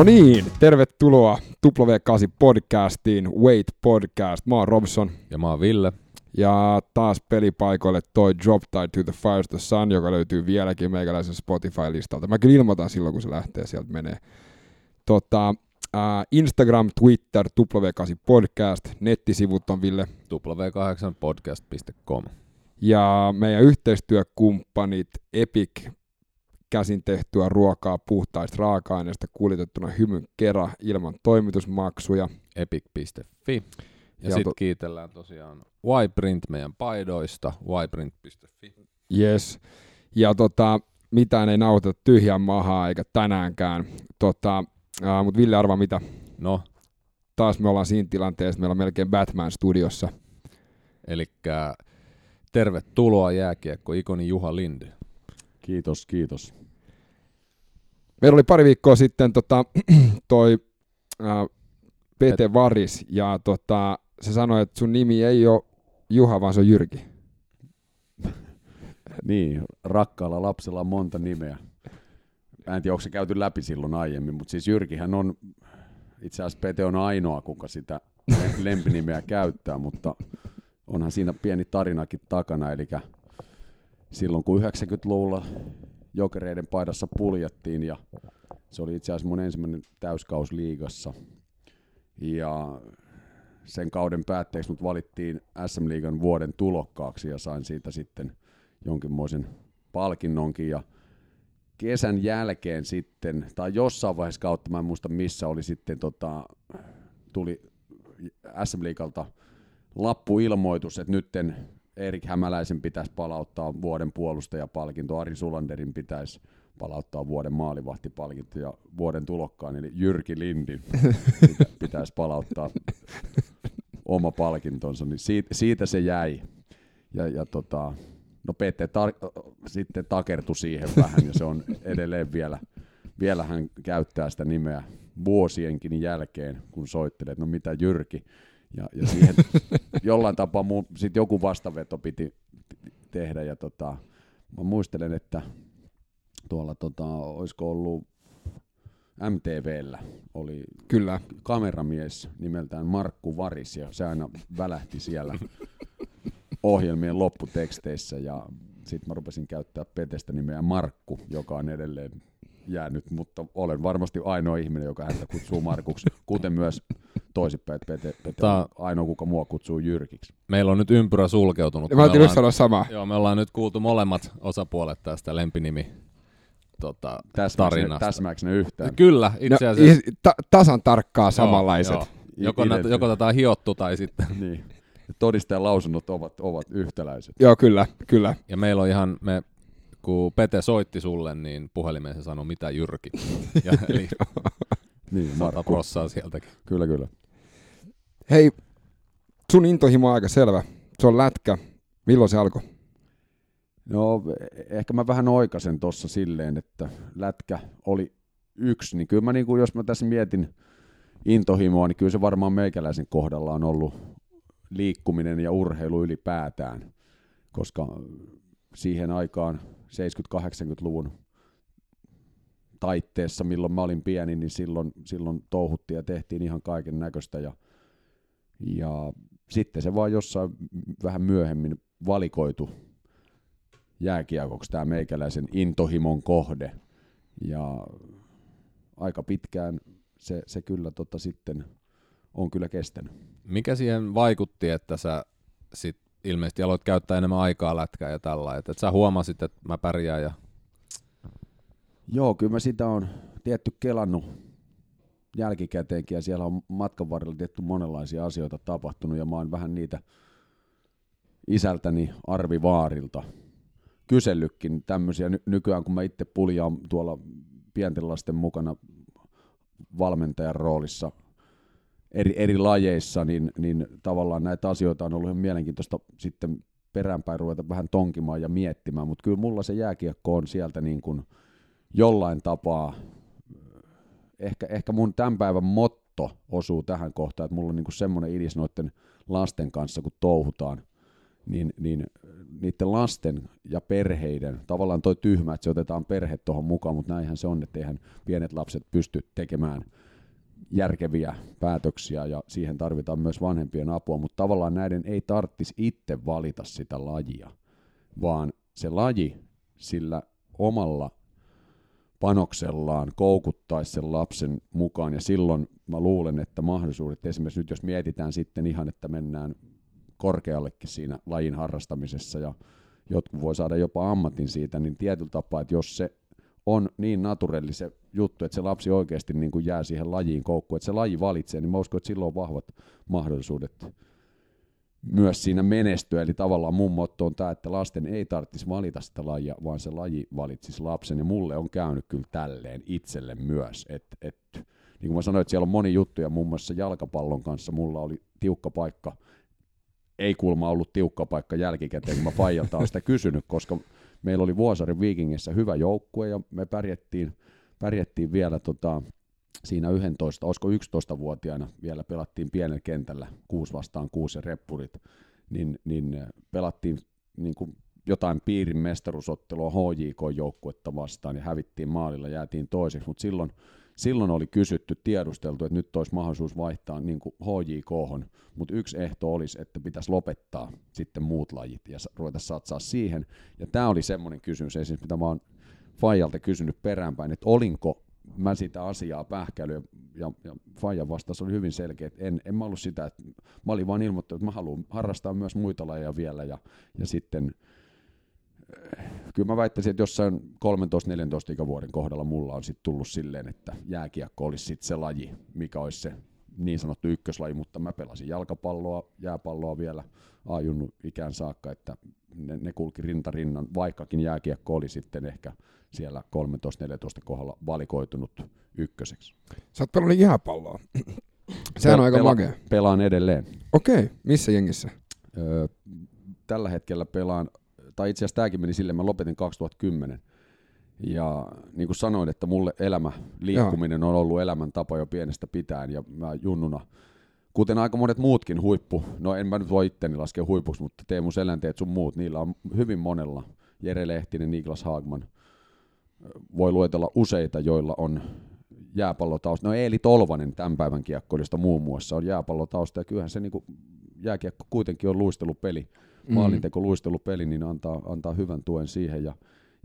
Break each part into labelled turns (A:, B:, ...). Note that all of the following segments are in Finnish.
A: No niin, tervetuloa W8 podcastiin, Wait Podcast. Mä oon Robson.
B: Ja mä oon Ville.
A: Ja taas pelipaikoille toi Drop Tide to the Fire the Sun, joka löytyy vieläkin meikäläisen Spotify-listalta. Mä kyllä ilmoitan silloin, kun se lähtee sieltä menee. Tota, äh, Instagram, Twitter, W8 Podcast, nettisivut on Ville.
B: w8podcast.com.
A: Ja meidän yhteistyökumppanit Epic, käsin tehtyä ruokaa puhtaista raaka-aineista kuljetettuna hymyn kera ilman toimitusmaksuja.
B: Epic.fi. Ja,
A: Ja
B: sitten
A: to-
B: kiitellään tosiaan Yprint meidän paidoista, yprint.fi.
A: Yes. Ja tota, mitään ei nauteta tyhjän mahaa eikä tänäänkään. Tota, äh, Mutta Ville arva mitä?
B: No,
A: Taas me ollaan siinä tilanteessa, että meillä on melkein Batman studiossa.
B: eli tervetuloa jääkiekko ikoni Juha Linde.
C: Kiitos, kiitos.
A: Meillä oli pari viikkoa sitten tota, toi äh, Pete Varis ja tota, se sanoi, että sun nimi ei ole Juha, vaan se on Jyrki.
C: Niin, rakkaalla lapsella on monta nimeä. Mä en tiedä, onko se käyty läpi silloin aiemmin, mutta siis Jyrkihän on, itse asiassa Pete on ainoa, kuka sitä le- lempinimeä käyttää, mutta onhan siinä pieni tarinakin takana, eli silloin kun 90-luvulla jokereiden paidassa puljettiin ja se oli itse asiassa mun ensimmäinen täyskaus liigassa. Ja sen kauden päätteeksi mut valittiin SM Liigan vuoden tulokkaaksi ja sain siitä sitten jonkinmoisen palkinnonkin. Ja kesän jälkeen sitten, tai jossain vaiheessa kautta, mä en muista missä, oli sitten tota, tuli SM Liigalta lappuilmoitus, että nytten Erik Hämäläisen pitäisi palauttaa vuoden puolustajapalkinto, Ari Sulanderin pitäisi palauttaa vuoden maalivahtipalkinto ja vuoden tulokkaan, eli Jyrki Lindin pitä- pitäisi palauttaa oma palkintonsa, niin siitä, siitä se jäi. Ja, ja tota, no Pete tar- sitten takertui siihen vähän ja se on edelleen vielä, vielä hän käyttää sitä nimeä vuosienkin jälkeen, kun soittelee, että no mitä Jyrki. Ja, ja siihen jollain tapaa mun, sit joku vastaveto piti tehdä ja tota, mä muistelen, että tuolla tota, olisiko ollut MTVllä oli
A: Kyllä.
C: kameramies nimeltään Markku Varis ja se aina välähti siellä ohjelmien lopputeksteissä ja sitten mä rupesin käyttää Petestä nimeä Markku, joka on edelleen jäänyt, mutta olen varmasti ainoa ihminen, joka häntä kutsuu Markuksi, kuten myös toisinpäin, että Pete, Pete
B: Tää-
C: on ainoa, kuka mua kutsuu Jyrkiksi.
B: Meillä on nyt ympyrä sulkeutunut.
A: Mä ajattelin just
B: ollaan,
A: sanoa samaa.
B: joo, me ollaan nyt kuultu molemmat osapuolet tästä lempinimi tota,
C: Täsmääkö ne,
B: tarinasta.
C: täsmääkö ne yhtään?
B: Kyllä,
A: No,
B: itse asiassa.
A: i- ta- tasan tarkkaa samanlaiset.
B: Joo, joo. Joko,
C: Identiteetti.
B: joko tätä on hiottu tai sitten.
C: Niin. Todistajan lausunnot ovat, ovat yhtäläiset.
A: Joo, kyllä, kyllä.
B: Ja meillä on ihan, me, kun Pete soitti sulle, niin puhelimeen se sanoi, mitä Jyrki. Ja, eli
C: Niin, Markku.
B: sieltäkin.
C: Kyllä, kyllä.
A: Hei, sun intohimo on aika selvä. Se on lätkä. Milloin se alkoi?
C: No ehkä mä vähän oikasen tuossa silleen, että lätkä oli yksi, niin kyllä mä niin kuin, jos mä tässä mietin intohimoa, niin kyllä se varmaan meikäläisen kohdalla on ollut liikkuminen ja urheilu ylipäätään, koska siihen aikaan 70-80-luvun taitteessa, milloin mä olin pieni, niin silloin, silloin touhuttiin ja tehtiin ihan kaiken näköistä ja, ja sitten se vaan jossain vähän myöhemmin valikoitu jääkiekoksi tämä meikäläisen intohimon kohde. Ja aika pitkään se, se kyllä tota sitten on kyllä kestänyt.
B: Mikä siihen vaikutti, että sä sit ilmeisesti aloit käyttää enemmän aikaa lätkää ja tällä, että et sä huomasit, että mä pärjään ja
C: Joo, kyllä mä sitä on tietty kelannut jälkikäteenkin ja siellä on matkan varrella tietty monenlaisia asioita tapahtunut ja mä oon vähän niitä isältäni Arvi Vaarilta kysellytkin tämmöisiä. Ny- nykyään, kun mä itse puljaan tuolla pienten lasten mukana valmentajan roolissa eri, eri lajeissa, niin, niin tavallaan näitä asioita on ollut ihan mielenkiintoista sitten peränpäin ruveta vähän tonkimaan ja miettimään, mutta kyllä mulla se jääkiekko on sieltä niin kuin jollain tapaa, ehkä, ehkä mun tämän päivän motto osuu tähän kohtaan, että mulla on niin semmoinen idis noiden lasten kanssa, kun touhutaan, niin, niin niiden lasten ja perheiden, tavallaan toi tyhmä, että se otetaan perhe tuohon mukaan, mutta näinhän se on, että eihän pienet lapset pysty tekemään järkeviä päätöksiä ja siihen tarvitaan myös vanhempien apua, mutta tavallaan näiden ei tarvitsisi itse valita sitä lajia, vaan se laji sillä omalla panoksellaan koukuttaisi sen lapsen mukaan. Ja silloin mä luulen, että mahdollisuudet esimerkiksi nyt jos mietitään sitten ihan, että mennään korkeallekin siinä lajin harrastamisessa ja jotkut voi saada jopa ammatin siitä, niin tietyllä tapaa, että jos se on niin naturelli se juttu, että se lapsi oikeasti niin kuin jää siihen lajiin koukkuun, että se laji valitsee, niin mä uskon, että silloin on vahvat mahdollisuudet myös siinä menestyä. Eli tavallaan mun motto on tämä, että lasten ei tarvitsisi valita sitä lajia, vaan se laji valitsisi lapsen. Ja mulle on käynyt kyllä tälleen itselle myös. Että et, niin kuin mä sanoin, että siellä on moni juttuja, muun muassa jalkapallon kanssa mulla oli tiukka paikka. Ei kuulemma ollut tiukka paikka jälkikäteen, kun mä Fajalta sitä kysynyt, koska meillä oli Vuosarin Vikingissä hyvä joukkue ja me pärjättiin, pärjättiin vielä tota, siinä 11, olisiko 11-vuotiaana vielä pelattiin pienellä kentällä 6 vastaan 6 ja reppurit, niin, niin pelattiin niin kuin jotain piirin mestaruusottelua HJK-joukkuetta vastaan ja hävittiin maalilla, jäätiin toiseksi, mutta silloin, silloin oli kysytty, tiedusteltu, että nyt olisi mahdollisuus vaihtaa niin kuin HJK, mutta yksi ehto olisi, että pitäisi lopettaa sitten muut lajit ja ruveta satsaa siihen. Ja tämä oli semmoinen kysymys, esimerkiksi mitä mä oon Fajalta kysynyt peräänpäin, että olinko mä sitä asiaa pähkäily ja, ja Fajan vastaus oli hyvin selkeä, että en, en mä ollut sitä, että mä olin vaan ilmoittanut, että mä haluan harrastaa myös muita lajeja vielä ja, ja sitten eh, kyllä mä väittäisin, että jossain 13-14 ikävuoden kohdalla mulla on sitten tullut silleen, että jääkiekko olisi sitten se laji, mikä olisi se niin sanottu ykköslaji, mutta mä pelasin jalkapalloa, jääpalloa vielä ajunnut ikään saakka, että ne, ne kulki rinta rinnan, vaikkakin jääkiekko oli sitten ehkä siellä 13-14 kohdalla valikoitunut ykköseksi.
A: Sä oot pelannut jääpalloa. Sehän on aika
C: Pela-
A: makea.
C: Pelaan edelleen.
A: Okei, missä jengissä?
C: Öö, tällä hetkellä pelaan, tai itse asiassa tämäkin meni silleen, mä lopetin 2010. Ja niin kuin sanoin, että mulle elämä, liikkuminen on ollut elämäntapa jo pienestä pitäen, ja mä junnuna, kuten aika monet muutkin huippu, no en mä nyt voi itteni laskea huipuksi, mutta Teemu Selänteet sun muut, niillä on hyvin monella, Jere Lehtinen, Niklas Haagman, voi luetella useita, joilla on jääpallotausta. No Eeli Tolvanen, tämän päivän kiekkoilista muun muassa, on jääpallotausta, ja kyllähän se niin kuin, jääkiekko kuitenkin on luistelupeli,
A: Mm.
C: maalinteko luistelupeli, niin antaa, antaa hyvän tuen siihen. Ja,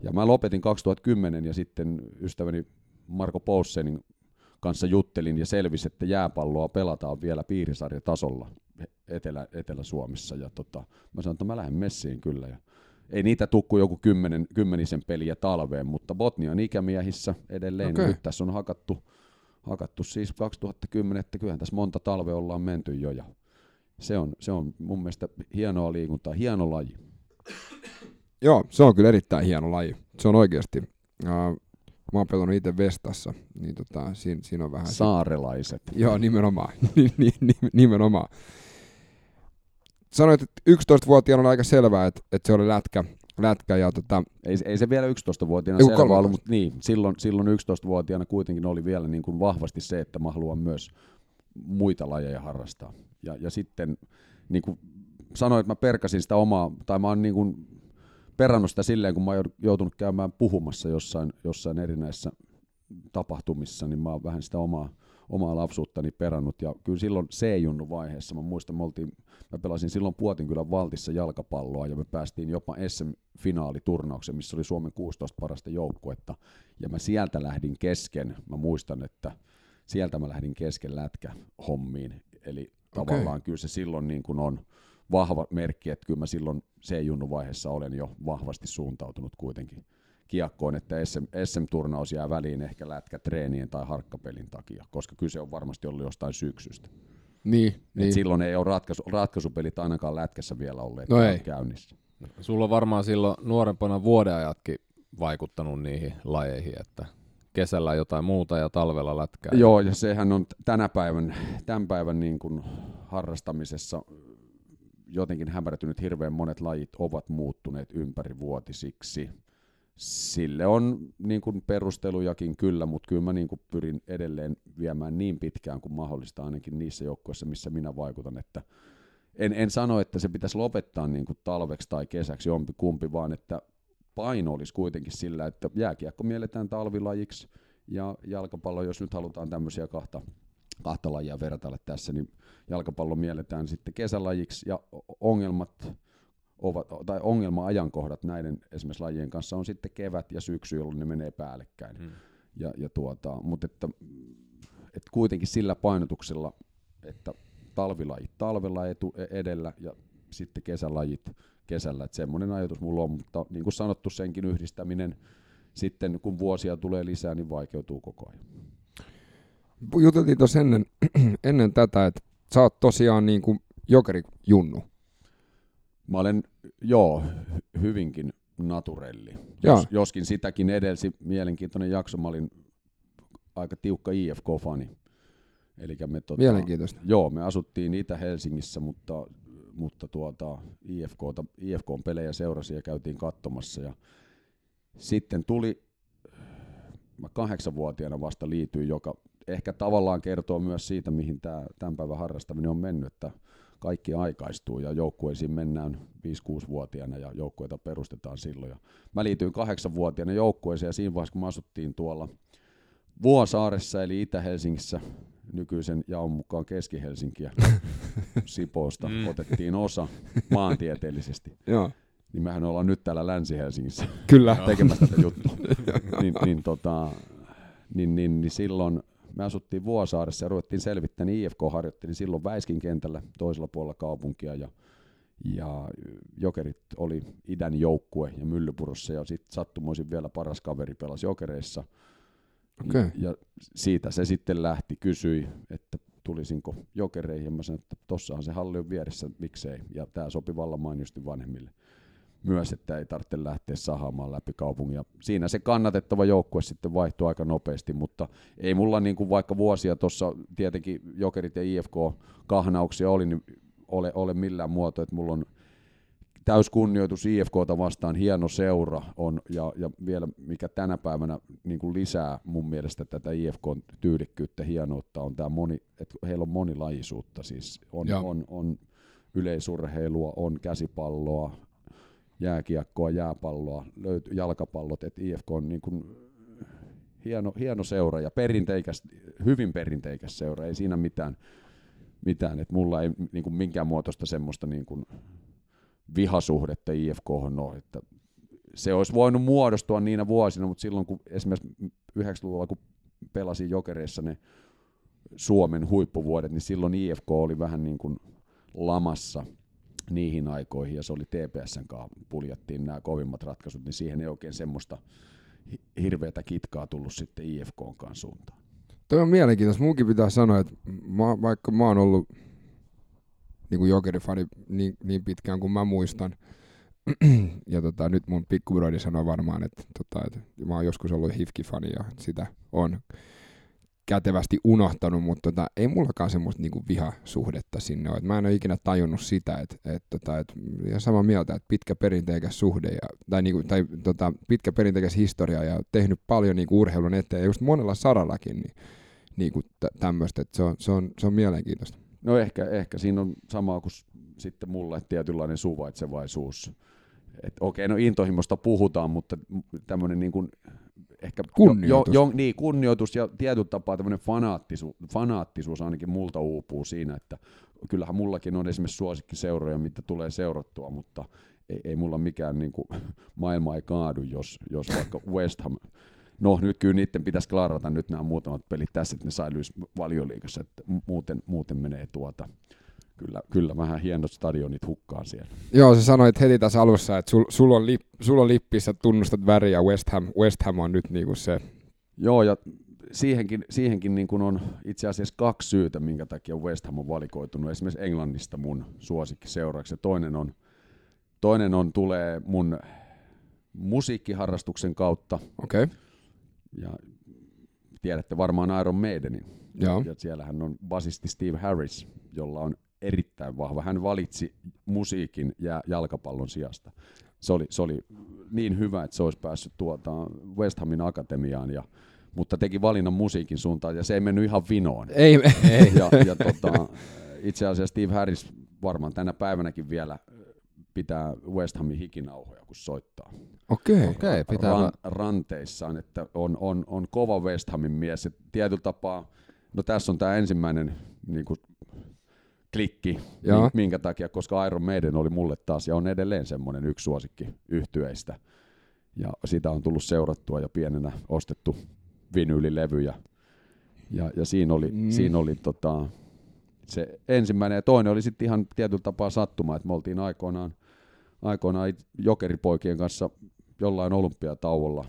C: ja mä lopetin 2010 ja sitten ystäväni Marko Poussenin kanssa juttelin ja selvisi, että jääpalloa pelataan vielä piirisarjatasolla Etelä, Etelä-Suomessa. Ja tota, mä sanoin, että mä lähden messiin kyllä. Ja ei niitä tukku joku kymmenen, kymmenisen peliä talveen, mutta Botnian ikämiehissä edelleen. Okay. Nyt tässä on hakattu, hakattu siis 2010, että kyllähän tässä monta talvea ollaan menty jo. Ja se on, se on mun mielestä hienoa liikuntaa, hieno laji.
A: Joo, se on kyllä erittäin hieno laji. Se on oikeasti. Uh, mä oon pelannut itse Vestassa, niin tota, siinä, siinä on vähän...
C: Saarelaiset.
A: Joo, nimenomaan. Ni- ni- ni- nimenomaan. Sanoit, että 11-vuotiaana on aika selvää, että, että se oli lätkä, lätkä ja tota,
C: Ei, ei se vielä 11-vuotiaana
A: Ei, kun
C: selvä ollut,
A: 13.
C: mutta niin, silloin, silloin 11-vuotiaana kuitenkin oli vielä niin kuin vahvasti se, että mä haluan myös muita lajeja harrastaa. Ja, ja sitten niin kuin sanoin, että mä perkasin sitä omaa, tai mä oon niin kuin perannut sitä silleen, kun mä oon joutunut käymään puhumassa jossain, jossain erinäissä tapahtumissa, niin mä oon vähän sitä omaa, omaa lapsuuttani perannut. Ja kyllä silloin C-junnu vaiheessa, mä muistan, me oltiin, mä pelasin silloin Puotinkylän Valtissa jalkapalloa ja me päästiin jopa SM-finaaliturnaukseen, missä oli Suomen 16 parasta joukkuetta. Ja mä sieltä lähdin kesken, mä muistan, että sieltä mä lähdin kesken lätkähommiin. Eli
A: Okei.
C: tavallaan kyllä se silloin niin kuin on vahva merkki, että kyllä mä silloin C-junnu vaiheessa olen jo vahvasti suuntautunut kuitenkin kiekkoon, että SM, SM-turnaus jää väliin ehkä lätkätreenien tai harkkapelin takia, koska kyse on varmasti ollut jostain syksystä.
A: niin,
C: Niin.
A: niin.
C: Silloin ei ole ratkaisu, ratkaisupelit ainakaan lätkässä vielä olleet
A: No ei.
C: käynnissä.
B: Sulla on varmaan silloin nuorempana vuodeajatkin vaikuttanut niihin lajeihin, että kesällä jotain muuta ja talvella lätkää.
C: Joo, ja sehän on tänä päivän, tämän päivän niin kuin harrastamisessa jotenkin hämärtynyt hirveän monet lajit ovat muuttuneet ympärivuotisiksi. Sille on niin kuin perustelujakin kyllä, mutta kyllä mä niin kuin pyrin edelleen viemään niin pitkään kuin mahdollista ainakin niissä joukkueissa, missä minä vaikutan, että, en, en sano, että se pitäisi lopettaa niin kuin talveksi tai kesäksi jompi kumpi, vaan että paino olisi kuitenkin sillä, että jääkiekko mielletään talvilajiksi ja jalkapallo, jos nyt halutaan tämmöisiä kahta, kahta lajia vertailla tässä, niin jalkapallo mielletään sitten kesälajiksi ja ongelmat ovat, tai ongelma-ajankohdat näiden esimerkiksi lajien kanssa on sitten kevät ja syksy, jolloin ne menee päällekkäin. Hmm. Ja, ja tuota, mutta että, että kuitenkin sillä painotuksella, että talvilajit talvella etu, edellä ja sitten kesälajit kesällä. Että semmoinen ajatus mulla on, mutta niin kuin sanottu, senkin yhdistäminen sitten kun vuosia tulee lisää, niin vaikeutuu koko ajan.
A: Juteltiin tuossa ennen, ennen tätä, että sä oot tosiaan niin kuin jokeri junnu.
C: Mä olen, joo, hyvinkin naturelli. Jos, joskin sitäkin edelsi mielenkiintoinen jakso. Mä olin aika tiukka IFK-fani.
A: Elikkä me, tota, Mielenkiintoista.
C: Joo, me asuttiin Itä-Helsingissä, mutta, mutta tuota, IFK, IFKn pelejä seurasi ja käytiin katsomassa. Ja sitten tuli, mä kahdeksanvuotiaana vasta liityin, joka ehkä tavallaan kertoo myös siitä, mihin tämä tämän päivän harrastaminen on mennyt, että kaikki aikaistuu ja joukkueisiin mennään 5-6-vuotiaana ja joukkueita perustetaan silloin. Ja mä liityin kahdeksanvuotiaana joukkueeseen ja siinä vaiheessa, kun me asuttiin tuolla Vuosaaressa eli Itä-Helsingissä, nykyisen jaon mukaan Keski-Helsinkiä Sipoosta mm. otettiin osa maantieteellisesti.
A: Joo.
C: Niin mehän ollaan nyt täällä Länsi-Helsingissä
A: Kyllä.
C: tekemässä tätä juttua. niin, niin, tota, niin, niin, niin silloin me asuttiin Vuosaaressa ja ruvettiin selvittämään, niin IFK harjoitteli silloin Väiskin kentällä toisella puolella kaupunkia ja, ja Jokerit oli idän joukkue ja Myllypurossa ja sitten sattumoisin vielä paras kaveri pelasi Jokereissa.
A: Okay.
C: Ja siitä se sitten lähti, kysyi, että tulisinko Jokereihin ja mä sanoin, että tossahan se halli on vieressä, miksei. Ja tämä sopi vallan mainiosti vanhemmille myös, että ei tarvitse lähteä sahaamaan läpi kaupungia. Siinä se kannatettava joukkue sitten vaihtui aika nopeasti, mutta ei mulla niin kuin vaikka vuosia tuossa tietenkin Jokerit ja IFK-kahnauksia oli, niin ole, ole millään muotoa, että mulla on täys kunnioitus IFKta vastaan, hieno seura on, ja, ja vielä mikä tänä päivänä niin kuin lisää mun mielestä tätä IFKn tyylikkyyttä, hienoutta on tämä moni, että heillä on monilajisuutta, siis on, on, on yleisurheilua, on käsipalloa, jääkiekkoa, jääpalloa, löytyy jalkapallot, että IFK on niin kuin hieno, hieno seura ja perinteikäs, hyvin perinteikäs seura, ei siinä mitään, mitään. Että mulla ei niin kuin minkään muotoista semmoista niin kuin vihasuhdetta IFK ole, että se olisi voinut muodostua niinä vuosina, mutta silloin kun esimerkiksi 90-luvulla, kun pelasin jokereissa ne Suomen huippuvuodet, niin silloin IFK oli vähän niin kuin lamassa – niihin aikoihin, ja se oli TPSn kanssa, puljattiin nämä kovimmat ratkaisut, niin siihen ei oikein semmoista hirveätä kitkaa tullut sitten IFKn suuntaan.
A: Toi on mielenkiintoista. Munkin pitää sanoa, että mä, vaikka mä oon ollut niin kuin jokerifani niin, niin pitkään kuin mä muistan, ja tota, nyt mun pikkubrodi sanoi varmaan, että, tota, että mä oon joskus ollut hifki-fani ja sitä on kätevästi unohtanut, mutta tota, ei mullakaan semmoista niinku vihasuhdetta sinne ole. Mä en ole ikinä tajunnut sitä, että et, tota, et, ja samaa mieltä, että pitkä perinteikäs suhde ja, tai, niinku, tai tota, pitkä perinteikäs historia ja tehnyt paljon niinku urheilun eteen, ja just monella sarallakin niin, niinku tämmöistä, että se on, se, on, se on mielenkiintoista.
C: No ehkä, ehkä siinä on sama kuin sitten mulle tietynlainen suvaitsevaisuus. Et okei, no intohimosta puhutaan, mutta tämmöinen niin kuin ehkä
A: kunnioitus.
C: Jo, jo, niin, kunnioitus ja tietyllä tapaa tämmöinen fanaattisuus, fanaattisuus ainakin multa uupuu siinä, että kyllähän mullakin on esimerkiksi suosikkiseuroja, mitä tulee seurattua, mutta ei, ei mulla mikään niin kuin, maailma ei kaadu, jos, jos vaikka West Ham No nyt kyllä niiden pitäisi klarata nyt nämä muutamat pelit tässä, että ne säilyisi valioliikassa, että muuten, muuten menee tuota, kyllä, kyllä vähän hienot stadionit hukkaan siellä.
A: Joo, sä sanoit heti tässä alussa, että sul, sul, on, lip, sul on lippissä, tunnustat väriä, West Ham, West Ham on nyt niinku se.
C: Joo, ja siihenkin, siihenkin niin kuin on itse asiassa kaksi syytä, minkä takia West Ham on valikoitunut esimerkiksi Englannista mun suosikkiseuraksi. Ja toinen on, toinen on tulee mun musiikkiharrastuksen kautta.
A: Okei. Okay.
C: Ja tiedätte varmaan Iron Maidenin.
A: Joo.
C: Ja siellähän on basisti Steve Harris, jolla on erittäin vahva. Hän valitsi musiikin ja jalkapallon sijasta. Se oli, se oli niin hyvä, että se olisi päässyt tuota West Hamin akatemiaan ja mutta teki valinnan musiikin suuntaan ja se ei mennyt ihan vinoon.
A: Ei,
C: ei. Ja, ja tota, itse asiassa Steve Harris varmaan tänä päivänäkin vielä pitää West Hamin hikinauhoja, kun soittaa.
A: Okei.
B: Okei, pitää
C: Ran,
B: Ran...
C: ranteissaan, että on, on, on kova West Hamin mies. Et tietyllä tapaa, no tässä on tämä ensimmäinen niin kuin, klikki,
A: Joo.
C: mi- minkä takia, koska Iron Maiden oli mulle taas ja on edelleen semmoinen yksi suosikki yhtyeistä. Ja sitä on tullut seurattua ja pienenä ostettu vinyylilevyjä. Ja, ja siinä oli,
A: Mm.
C: siinä oli tota, se ensimmäinen ja toinen oli sitten ihan tietyllä tapaa sattuma, että me oltiin aikoinaan, aikoinaan jokeripoikien kanssa jollain olympiatauolla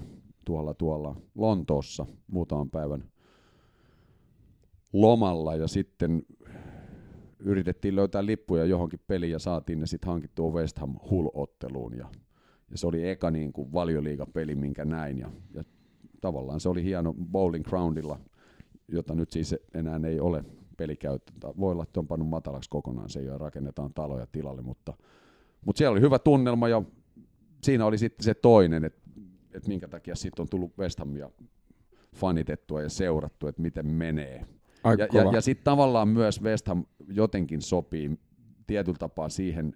C: tuolla, tuolla Lontoossa muutaman päivän lomalla ja sitten yritettiin löytää lippuja johonkin peliin ja saatiin ne sitten hankittua West Ham Hull-otteluun ja, ja se oli eka niin kuin valioliigapeli, minkä näin ja, ja tavallaan se oli hieno bowling groundilla, jota nyt siis enää ei ole pelikäyttö. Voi olla, että on pannut matalaksi kokonaan se ja rakennetaan taloja tilalle, mutta, mutta siellä oli hyvä tunnelma ja siinä oli sitten se toinen, että, että minkä takia sitten on tullut West Hamia fanitettua ja seurattu, että miten menee.
A: Aika
C: Ja,
A: kova.
C: ja, ja sitten tavallaan myös West Ham jotenkin sopii tietyllä tapaa siihen,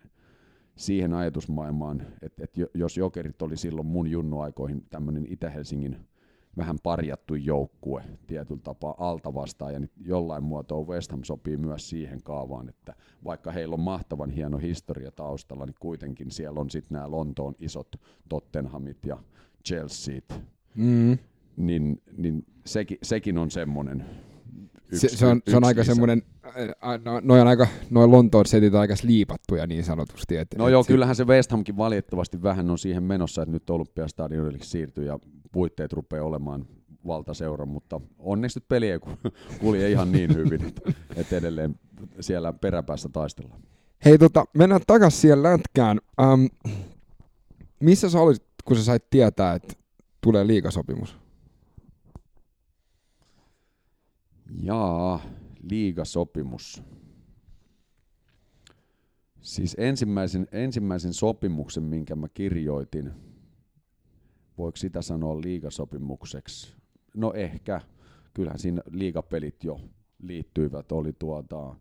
C: siihen ajatusmaailmaan, että, että jo- jos Jokerit oli silloin mun junnuaikoihin tämmöinen Itä-Helsingin vähän parjattu joukkue tietyllä tapaa alta vastaan, ja nyt jollain muotoa West Ham sopii myös siihen kaavaan, että vaikka heillä on mahtavan hieno historia taustalla, niin kuitenkin siellä on sitten nämä Lontoon isot Tottenhamit ja Chelseat,
A: mm.
C: niin, niin sekin, sekin on semmoinen
A: se, se, on, se on
C: yksi
A: aika
C: lisä.
A: semmoinen, no, noin aika, noin Lontoon setit aika sliipattuja niin sanotusti. Et,
C: No
A: et
C: joo,
A: sit-
C: kyllähän se West Hamkin valitettavasti vähän on siihen menossa, että nyt Olympiastadionille siirtyy ja puitteet rupeaa olemaan valtaseura, mutta onneksi nyt peli ei ku- kulje ihan niin hyvin, että, että edelleen siellä peräpäässä taistellaan.
A: Hei, tota, mennään takaisin siihen lätkään. Um, missä sä olit, kun sä sait tietää, että tulee liigasopimus?
C: Jaa, liigasopimus. Siis ensimmäisen, ensimmäisen sopimuksen, minkä mä kirjoitin, voiko sitä sanoa liigasopimukseksi? No ehkä. Kyllähän siinä liigapelit jo liittyivät. Oli tuota,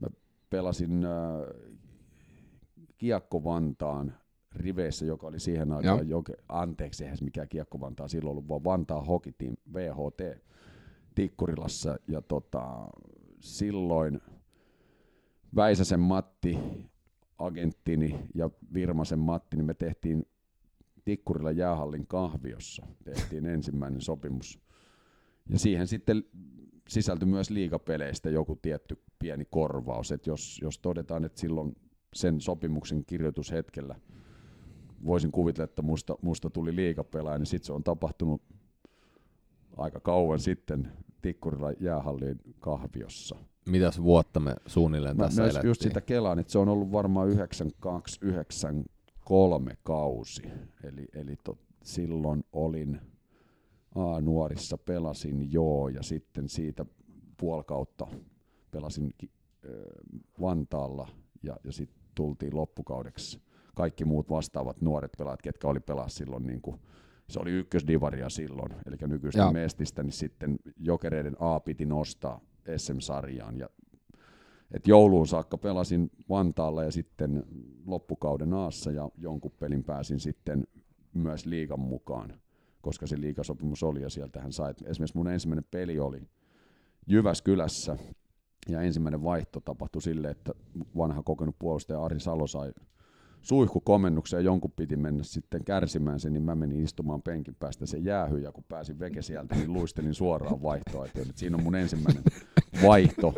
C: mä pelasin äh, Kiekko Vantaan riveissä, joka oli siihen aikaan, joke, anteeksi, eihän se mikään Kiekko Vantaa silloin ollut, vaan Vantaa Hockey Team, VHT, Tikkurilassa. Ja tota, silloin Väisäsen Matti, agenttini ja Virmasen Matti, niin me tehtiin Tikkurilla jäähallin kahviossa, tehtiin ensimmäinen sopimus. Ja siihen sitten sisältyi myös liigapeleistä joku tietty pieni korvaus, että jos, jos todetaan, että silloin sen sopimuksen kirjoitushetkellä voisin kuvitella, että musta, musta tuli liigapelaaja, niin sitten se on tapahtunut aika kauan sitten Tikkurilla jäähallin kahviossa.
B: Mitäs vuotta me suunnilleen
C: Mä
B: tässä
C: myös
B: elettiin?
C: just sitä kelaan, että se on ollut varmaan 92-93 kausi. Eli, eli to, silloin olin A-nuorissa, pelasin joo, ja sitten siitä puoli kautta pelasin ö, Vantaalla, ja, ja sitten tultiin loppukaudeksi kaikki muut vastaavat nuoret pelaajat, ketkä oli pelaa silloin niin kuin, se oli ykkösdivaria silloin, eli nykyistä
A: Joo.
C: mestistä, niin sitten jokereiden A piti nostaa SM-sarjaan, ja et jouluun saakka pelasin Vantaalla ja sitten loppukauden Aassa ja jonkun pelin pääsin sitten myös liigan mukaan, koska se liigasopimus oli ja sieltähän sai. Esimerkiksi mun ensimmäinen peli oli Jyväskylässä ja ensimmäinen vaihto tapahtui sille, että vanha kokenut puolustaja Ari Salo sai suihkukomennuksen ja jonkun piti mennä sitten kärsimään sen, niin mä menin istumaan penkin päästä se jäähy ja kun pääsin veke sieltä, niin luistelin suoraan vaihtoa. Että siinä on mun ensimmäinen vaihto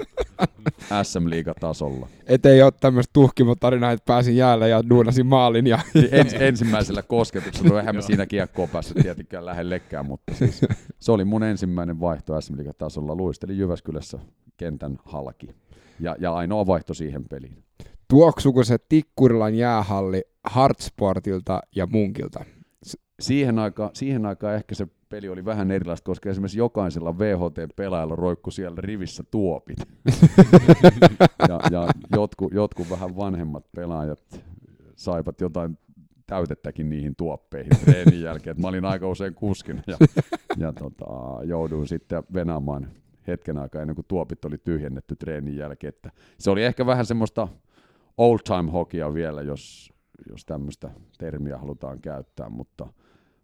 C: SM-liigatasolla.
A: Et ei ole tämmöistä tuhkimotarinaa, että pääsin jäälle ja duunasin maalin. Ja,
C: Ens, ensimmäisellä kosketuksella, eihän mä siinä kiekkoa päässyt tietenkään lähellekään, mutta siis se oli mun ensimmäinen vaihto SM tasolla. Luistelin Jyväskylässä kentän halki. Ja, ja ainoa vaihto siihen peliin.
A: Tuoksuko se Tikkurilan jäähalli Hartsportilta ja Munkilta?
C: Siihen aikaan, siihen aikaan ehkä se peli oli vähän erilaista, koska esimerkiksi jokaisella VHT-pelaajalla roikku siellä rivissä tuopit. ja ja jotkut, jotkut vähän vanhemmat pelaajat saivat jotain täytettäkin niihin tuoppeihin treenin jälkeen. Et mä olin aika usein kuskin ja, ja tota, jouduin sitten venaamaan hetken aikaa ennen kuin tuopit oli tyhjennetty treenin jälkeen. Että se oli ehkä vähän semmoista old time hockeya vielä, jos, jos tämmöistä termiä halutaan käyttää, mutta,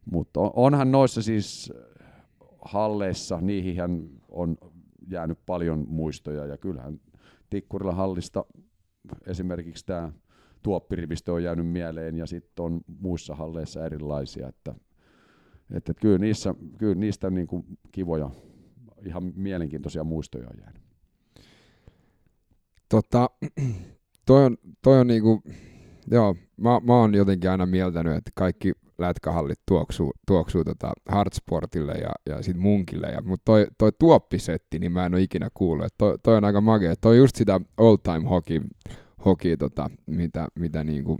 C: mutta onhan noissa siis halleissa, niihin on jäänyt paljon muistoja ja kyllähän Tikkurilla hallista esimerkiksi tämä tuoppirivistö on jäänyt mieleen ja sitten on muissa halleissa erilaisia, että, että kyllä, niissä, kyllä niistä niin kuin kivoja, ihan mielenkiintoisia muistoja on jäänyt.
A: Tota, toi on, toi on niinku, joo, mä, mä oon jotenkin aina mieltänyt, että kaikki lätkähallit tuoksuu, tuoksuu tota Hardsportille ja, ja sit munkille, ja, mutta toi, toi tuoppisetti, niin mä en ole ikinä kuullut, että toi, toi on aika magea, toi on just sitä old time hockey, hockey tota, mitä, mitä niinku,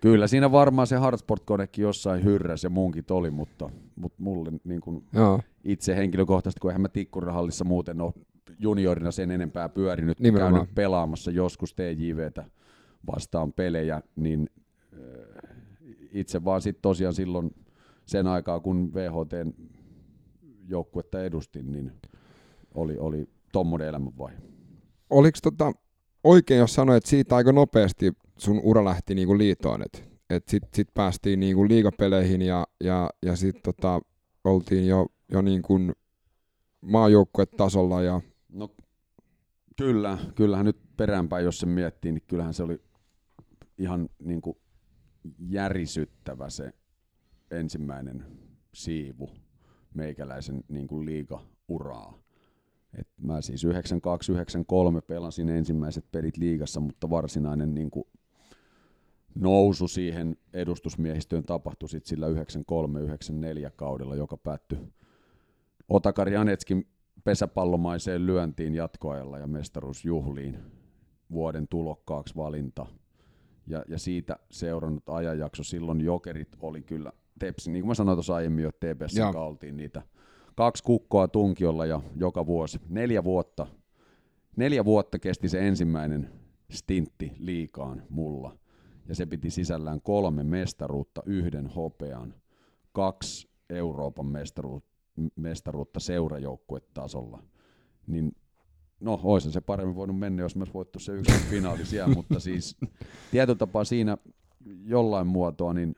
C: Kyllä siinä varmaan se Hardsport-konekin jossain hyrräs ja munkit oli, mutta, mutta mulle niin kuin itse henkilökohtaisesti, kun eihän mä Tikkurirahallissa muuten ole juniorina sen enempää pyörinyt, Nimenomaan. käynyt pelaamassa joskus TJVtä vastaan pelejä, niin äh, itse vaan sitten tosiaan silloin sen aikaa, kun VHT joukkuetta edustin, niin oli, oli tommoinen elämänvaihe.
A: Oliko tota, oikein, jos sanoit, että siitä aika nopeasti sun ura lähti niinku liitoon, että et sitten sit päästiin niinku liigapeleihin ja, ja, ja sitten tota, oltiin jo, jo niinku maajoukkuetasolla ja
C: kyllä, kyllähän nyt peräänpäin, jos se miettii, niin kyllähän se oli ihan niin kuin järisyttävä se ensimmäinen siivu meikäläisen niin kuin liiga-uraa. Et mä siis 92-93 pelasin ensimmäiset pelit liigassa, mutta varsinainen niin kuin nousu siihen edustusmiehistöön tapahtui sitten sillä 93-94 kaudella, joka päättyi Otakari Janetskin pesäpallomaiseen lyöntiin jatkoajalla ja mestaruusjuhliin vuoden tulokkaaksi valinta. Ja, ja siitä seurannut ajanjakso, silloin jokerit oli kyllä Tepsi, niin kuin mä sanoin tuossa aiemmin jo, TPS oltiin niitä kaksi kukkoa tunkiolla ja joka vuosi. Neljä vuotta, neljä vuotta kesti se ensimmäinen stintti liikaan mulla. Ja se piti sisällään kolme mestaruutta, yhden hopean, kaksi Euroopan mestaruutta mestaruutta seurajoukkuetasolla, niin no, olisi se paremmin voinut mennä, jos myös voittu se yksi finaali siellä, mutta siis tietyllä tapaa siinä jollain muotoa, niin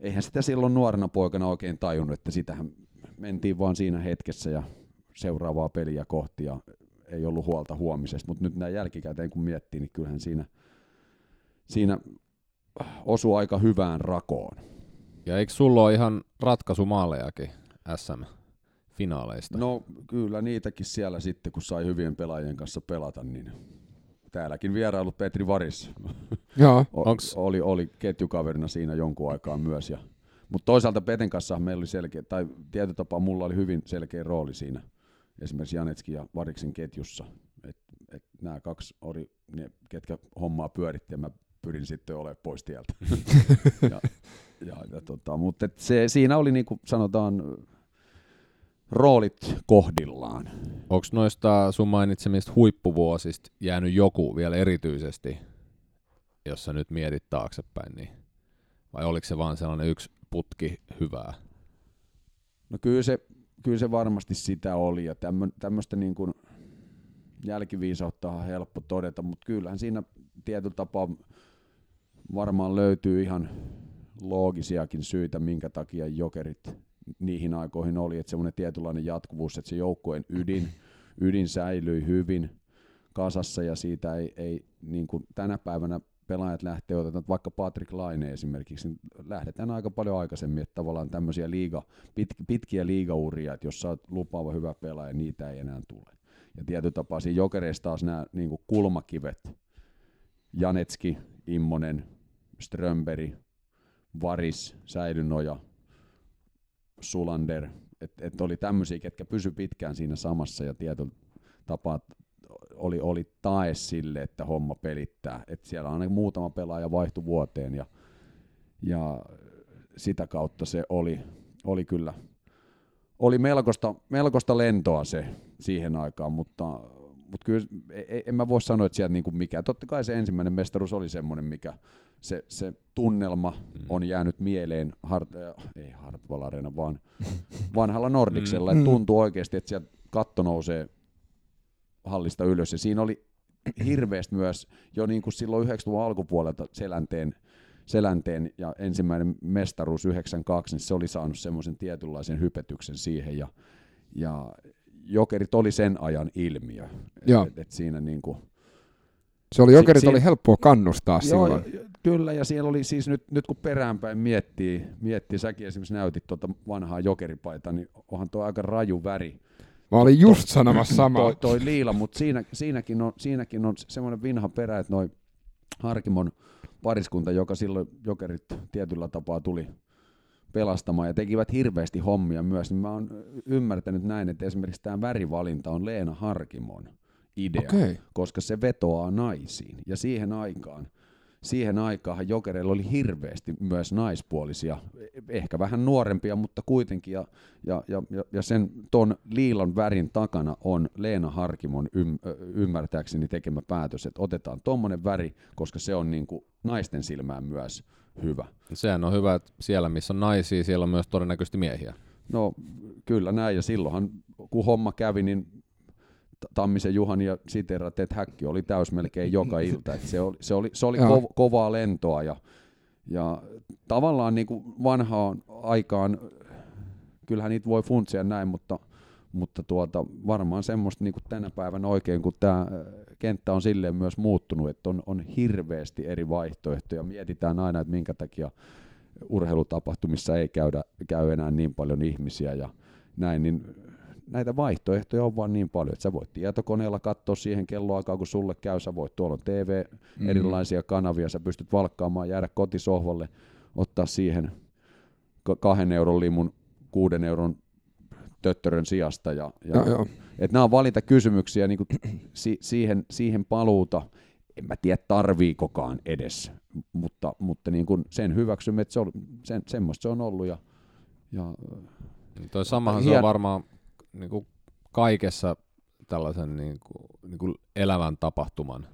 C: eihän sitä silloin nuorena poikana oikein tajunnut, että sitähän mentiin vaan siinä hetkessä ja seuraavaa peliä kohti ja ei ollut huolta huomisesta, mutta nyt näin jälkikäteen kun miettii, niin kyllähän siinä, siinä osuu aika hyvään rakoon.
B: Ja eikö sulla ole ihan ratkaisumaalejakin SM-finaaleista?
C: No kyllä niitäkin siellä sitten, kun sai hyvien pelaajien kanssa pelata, niin täälläkin vierailut Petri Varis
A: Joo.
C: Onks... oli, oli ketjukaverina siinä jonkun aikaa myös. Ja, mutta toisaalta Peten kanssa meillä oli selkeä, tai tietyllä tapaa mulla oli hyvin selkeä rooli siinä, esimerkiksi Janetski ja Variksen ketjussa. Et, et nämä kaksi oli ne, ketkä hommaa pyöritti ja mä pyrin sitten olemaan pois tieltä. ja, ja, ja tota, mutta se, siinä oli niin kuin sanotaan roolit kohdillaan.
B: Onko noista sun mainitsemista huippuvuosista jäänyt joku vielä erityisesti, jos sä nyt mietit taaksepäin, niin, vai oliko se vaan sellainen yksi putki hyvää?
C: No kyllä se, kyllä se varmasti sitä oli, ja tämmöistä niin kuin jälkiviisautta on helppo todeta, mutta kyllähän siinä tietyllä tapaa varmaan löytyy ihan loogisiakin syitä, minkä takia jokerit niihin aikoihin oli, että semmoinen tietynlainen jatkuvuus, että se joukkueen ydin, ydin säilyi hyvin kasassa ja siitä ei, ei niin kuin tänä päivänä pelaajat lähtee, otetaan vaikka Patrick Laine esimerkiksi, niin lähdetään aika paljon aikaisemmin, että tavallaan tämmöisiä liiga, pit, pitkiä liigauria, että jos sä oot lupaava hyvä pelaaja, niitä ei enää tule. Ja tietyllä tapaa siinä jokereissa taas nämä niin kuin kulmakivet, Janetski, Immonen, Strömberi, Varis, Säilynoja, Sulander, että et oli tämmöisiä, ketkä pysy pitkään siinä samassa ja tietyllä tapaa oli, oli tae sille, että homma pelittää. Et siellä aina muutama pelaaja vaihtui vuoteen ja, ja sitä kautta se oli, oli kyllä oli melkoista, melkoista lentoa se siihen aikaan, mutta mutta kyllä en mä voi sanoa, että sieltä niinku mikään. Totta kai se ensimmäinen mestaruus oli semmoinen, mikä se, se tunnelma mm. on jäänyt mieleen, Hart, äh, ei Hartwall Arena, vaan vanhalla Nordiksella. Mm. Että tuntuu oikeasti, että sieltä katto nousee hallista ylös. Ja siinä oli hirveästi myös jo niin kuin silloin 90-luvun alkupuolelta Selänteen, Selänteen ja ensimmäinen mestaruus 92, niin se oli saanut semmoisen tietynlaisen hypetyksen siihen ja, ja Jokerit oli sen ajan ilmiö.
A: Joo.
C: Et, et siinä niin kuin,
A: Se oli, jokerit
C: si-
A: oli helppoa kannustaa silloin.
C: Joo, kyllä, ja siellä oli siis nyt, nyt kun peräänpäin miettii, miettii, säkin esimerkiksi näytit tuota vanhaa jokeripaita, niin onhan tuo aika raju väri.
A: Mä olin just sanomassa samaa.
C: Toi, toi liila, mutta siinä, siinäkin on, siinäkin on semmoinen vinha perä, että noi Harkimon pariskunta, joka silloin jokerit tietyllä tapaa tuli pelastamaan ja tekivät hirveästi hommia myös, niin mä oon ymmärtänyt näin, että esimerkiksi tämä värivalinta on Leena Harkimon idea,
A: Okei.
C: koska se vetoaa naisiin. Ja siihen aikaan, siihen aikaan jokereilla oli hirveästi myös naispuolisia, ehkä vähän nuorempia, mutta kuitenkin. Ja, ja, ja, ja- sen ton liilan värin takana on Leena Harkimon ym, ymmärtääkseni tekemä päätös, että otetaan tommonen väri, koska se on niin kuin naisten silmään myös hyvä.
B: Sehän on hyvä, että siellä missä on naisia, siellä on myös todennäköisesti miehiä.
C: No kyllä näin, ja silloinhan kun homma kävi, niin Tammisen Juhani ja Sitera Ted Häkki oli täys melkein joka ilta. Et se oli, se oli, se oli ko- kovaa lentoa ja, ja tavallaan niin kuin vanhaan aikaan, kyllähän niitä voi funtsia näin, mutta, mutta tuota, varmaan semmoista niin kuin tänä päivänä oikein, kun tämä kenttä on silleen myös muuttunut, että on, on hirveästi eri vaihtoehtoja. Mietitään aina, että minkä takia urheilutapahtumissa ei käydä, käy enää niin paljon ihmisiä ja näin, niin näitä vaihtoehtoja on vaan niin paljon, että sä voit tietokoneella katsoa siihen kelloaikaan, kun sulle käy, sä voit, tuolla on TV,
A: Mm.
C: erilaisia kanavia, sä pystyt valkkaamaan, jäädä kotisohvalle, ottaa siihen ka- kahden euron limun kuuden euron töttörön sijasta. Ja, ja
A: Joo, joo.
C: Et nämä on valintakysymyksiä niin si- siihen, siihen paluuta. En mä tiedä tarviikokaan edes, mutta, mutta niin kuin sen hyväksymme, että se on, sen, semmoista se on ollut. Ja, ja
B: Niin Toi samahan se
C: Hien-
B: on varmaan niin kuin kaikessa tällaisen niin kuin, niin kuin elävän tapahtuman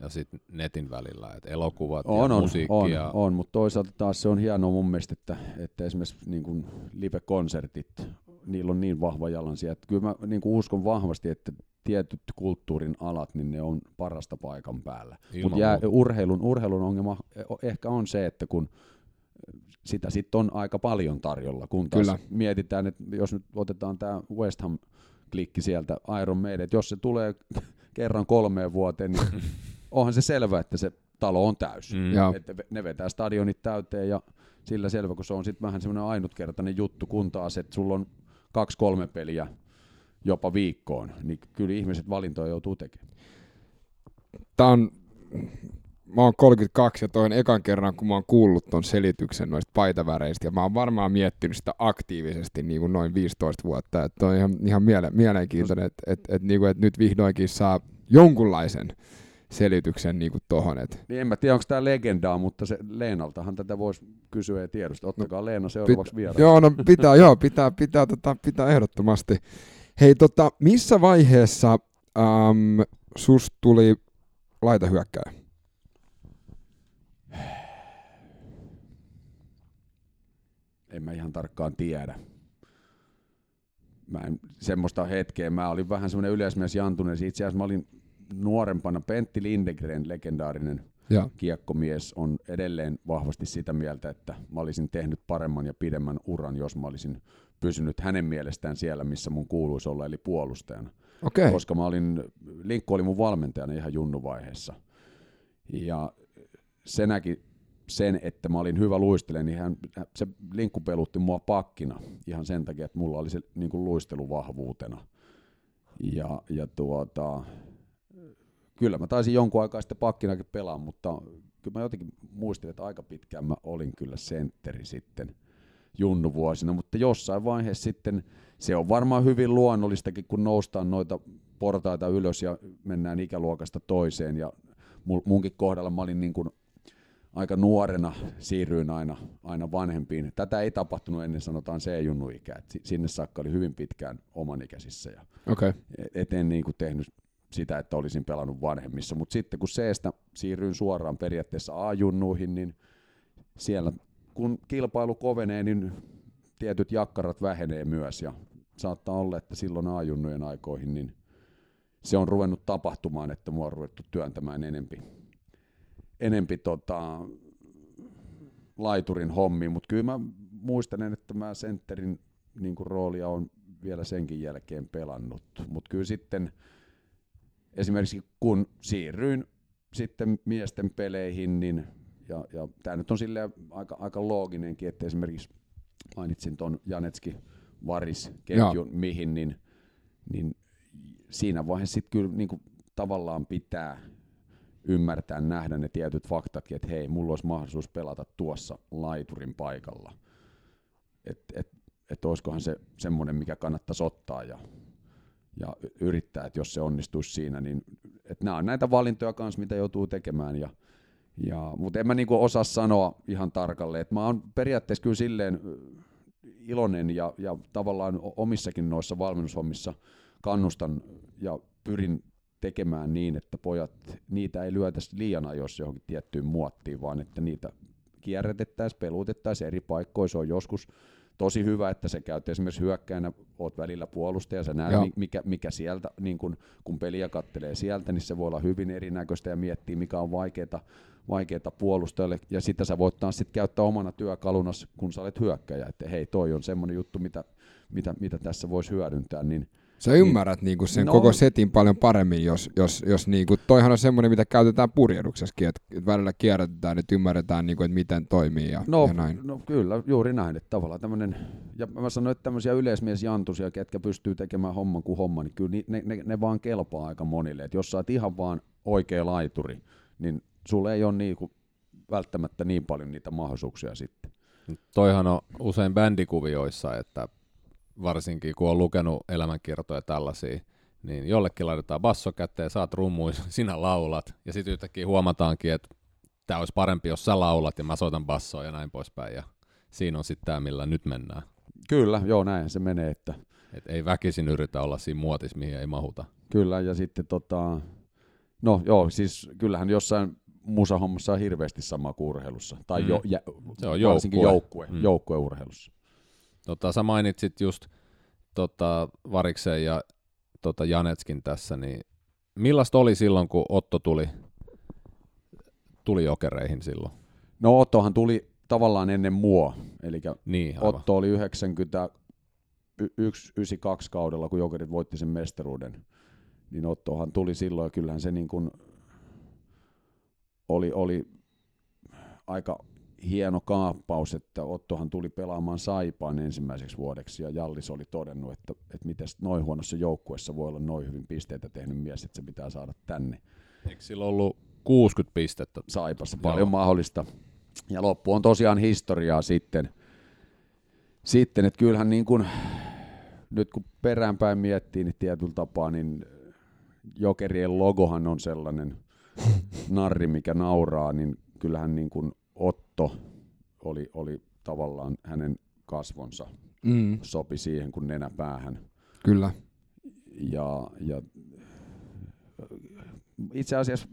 B: ja sitten netin välillä, että elokuvat
C: on,
B: ja
C: on,
B: musiikki
C: on,
B: ja
C: on, mutta toisaalta taas se on hienoa mun mielestä, että, että esimerkiksi niin kuin live-konsertit, niillä on niin vahva jalansija. Että kyllä mä niin kuin uskon vahvasti, että tietyt kulttuurin alat, niin ne on parasta paikan päällä. Mutta urheilun, urheilun ongelma ehkä on se, että kun sitä sitten on aika paljon tarjolla, kun taas
A: Kyllä.
C: mietitään, että jos nyt otetaan tämä West Ham-klikki sieltä Iron Maiden, että jos se tulee kerran kolmeen vuoteen, niin onhan se selvä, että se talo on täys.
B: Mm.
C: Että ne vetää stadionit täyteen ja sillä selvä, kun se on sitten vähän semmoinen ainutkertainen juttu, kun taas, että sulla on kaksi-kolme peliä jopa viikkoon, niin kyllä ihmiset valintoja joutuu tekemään.
A: Tää on, mä oon 32 ja toi on ekan kerran, kun mä oon kuullut ton selityksen noista paitaväreistä, ja mä oon varmaan miettinyt sitä aktiivisesti niin kuin noin 15 vuotta, että on ihan, ihan miele, mielenkiintoinen, että et, et, niin kuin, et nyt vihdoinkin saa jonkunlaisen selityksen niin kuin tohon, että
C: Niin en mä tiedä, onko tämä legendaa, mutta se Leenaltahan tätä voisi kysyä ja tiedostaa. Ottakaa Leena seuraavaksi vieraan.
A: Joo, no pitää, joo, pitää, pitää, tota, pitää ehdottomasti. Hei, tota, missä vaiheessa äm, sus tuli laita
C: En mä ihan tarkkaan tiedä. Mä en, semmoista hetkeä, mä olin vähän semmoinen yleismies Jantunen. Itse asiassa mä olin nuorempana Pentti Lindegren, legendaarinen
A: Joo.
C: kiekkomies, on edelleen vahvasti sitä mieltä, että mä olisin tehnyt paremman ja pidemmän uran, jos mä olisin pysynyt hänen mielestään siellä, missä mun kuuluisi olla, eli puolustajana.
A: Okei.
C: koska mä olin, Linkku oli mun valmentajana ihan junnuvaiheessa. Ja se näki sen, että mä olin hyvä luistelemaan, niin hän, se Linkku pelutti mua pakkina ihan sen takia, että mulla oli se niin kuin luisteluvahvuutena. Ja, ja tuota, kyllä mä taisin jonkun aikaa sitten pakkinakin pelaa, mutta kyllä mä jotenkin muistin, että aika pitkään mä olin kyllä sentteri sitten junnuvuosina, mutta jossain vaiheessa sitten se on varmaan hyvin luonnollistakin, kun noustaan noita portaita ylös ja mennään ikäluokasta toiseen. Ja munkin kohdalla mä olin niin kuin aika nuorena, siirryin aina, aina vanhempiin. Tätä ei tapahtunut ennen sanotaan C-junnu-ikä. Et si- sinne saakka oli hyvin pitkään omanikäisissä ja
A: Okei.
C: et en niin kuin tehnyt sitä, että olisin pelannut vanhemmissa. Mutta sitten kun C-stä siirryin suoraan periaatteessa A-junnuihin, niin siellä kun kilpailu kovenee, niin tietyt jakkarat vähenee myös ja saattaa olla, että silloin A-junnujen aikoihin niin se on ruvennut tapahtumaan, että mua on ruvettu työntämään enempi, enempi tota, laiturin hommiin, mutta kyllä mä muistan, että mä sentterin niin roolia on vielä senkin jälkeen pelannut, mutta kyllä sitten esimerkiksi kun siirryin sitten miesten peleihin, niin ja, ja tämä nyt on sille aika, aika looginenkin, että esimerkiksi mainitsin tuon Janetski Varis ketjun, mihin, niin, niin siinä vaiheessa sitten kyllä niin kuin tavallaan pitää ymmärtää, nähdä ne tietyt faktatkin, että hei, mulla olisi mahdollisuus pelata tuossa laiturin paikalla. Että et, et olisikohan se semmoinen, mikä kannattaisi ottaa ja, ja yrittää, että jos se onnistuisi siinä, niin että nämä on näitä valintoja kanssa, mitä joutuu tekemään. Ja, ja, mutta en mä niinku osaa sanoa ihan tarkalleen, että mä oon periaatteessa kyllä silleen iloinen ja, ja tavallaan omissakin noissa valmennushommissa kannustan ja pyrin tekemään niin, että pojat, niitä ei lyötäisi liian ajoissa johonkin tiettyyn muottiin, vaan että niitä kierrätettäisiin, pelutettaisiin eri paikkoissa. Se on joskus tosi hyvä, että sä käyt esimerkiksi hyökkäänä, oot välillä puolustaja, sä näet mikä, mikä sieltä, niin kun, kun peliä kattelee sieltä, niin se voi olla hyvin erinäköistä ja miettiä, mikä on vaikeaa vaikeaa puolustajalle, ja sitä sä voit taas sit käyttää omana työkaluna, kun sä olet hyökkäjä, että hei, toi on semmoinen juttu, mitä, mitä, mitä tässä voisi hyödyntää, niin
A: Sä niin. ymmärrät niin, niinku sen no, koko setin paljon paremmin, jos, jos, jos niinku, toihan on semmoinen, mitä käytetään purjehduksessakin, että välillä kierrätetään, että ymmärretään, niinku, että miten toimii ja,
C: no,
A: ja näin.
C: No kyllä, juuri näin, että tavallaan tämmöinen, ja mä sanoin, että tämmöisiä yleismiesjantusia, ketkä pystyy tekemään homman kuin homman, niin kyllä ne, ne, ne vaan kelpaa aika monille, että jos sä oot ihan vaan oikea laituri, niin sulle ei ole niinku välttämättä niin paljon niitä mahdollisuuksia sitten.
B: Toihan on usein bändikuvioissa, että varsinkin kun on lukenut elämänkiertoja tällaisia, niin jollekin laitetaan basso käteen, saat rummuin, sinä laulat, ja sitten yhtäkkiä huomataankin, että tämä olisi parempi, jos sä laulat ja mä soitan bassoa ja näin poispäin, ja siinä on sitten tämä, millä nyt mennään.
C: Kyllä, joo, näin se menee, että...
B: Et ei väkisin yritä olla siinä muotis, mihin ei mahuta.
C: Kyllä, ja sitten tota, no joo, siis kyllähän jossain musahommassa on hirveästi sama kuin urheilussa. Tai mm. jo, jä, se on varsinkin joukkue, mm. joukkueurheilussa.
B: Tota, sä mainitsit just tota, Variksen ja tota, Janetskin tässä, niin millaista oli silloin, kun Otto tuli, tuli jokereihin silloin?
C: No Ottohan tuli tavallaan ennen mua, eli niin, Otto oli 91 kaudella, kun Jokerit voitti sen mestaruuden, niin Ottohan tuli silloin, ja kyllähän se niin kuin oli, oli aika hieno kaappaus, että Ottohan tuli pelaamaan Saipaan ensimmäiseksi vuodeksi ja Jallis oli todennut, että, että miten noin huonossa joukkueessa voi olla noin hyvin pisteitä tehnyt mies, että se pitää saada tänne.
B: Eikö sillä ollut 60 pistettä?
C: Saipassa, paljon Joo. mahdollista. Ja loppu on tosiaan historiaa sitten. Sitten, että kyllähän niin kuin, nyt kun peräänpäin miettii, niin tietyllä tapaa, niin Jokerien logohan on sellainen narri, mikä nauraa, niin kyllähän niin kuin Otto oli, oli tavallaan hänen kasvonsa mm. sopi siihen kuin nenäpäähän.
A: Kyllä.
C: Ja, ja itse asiassa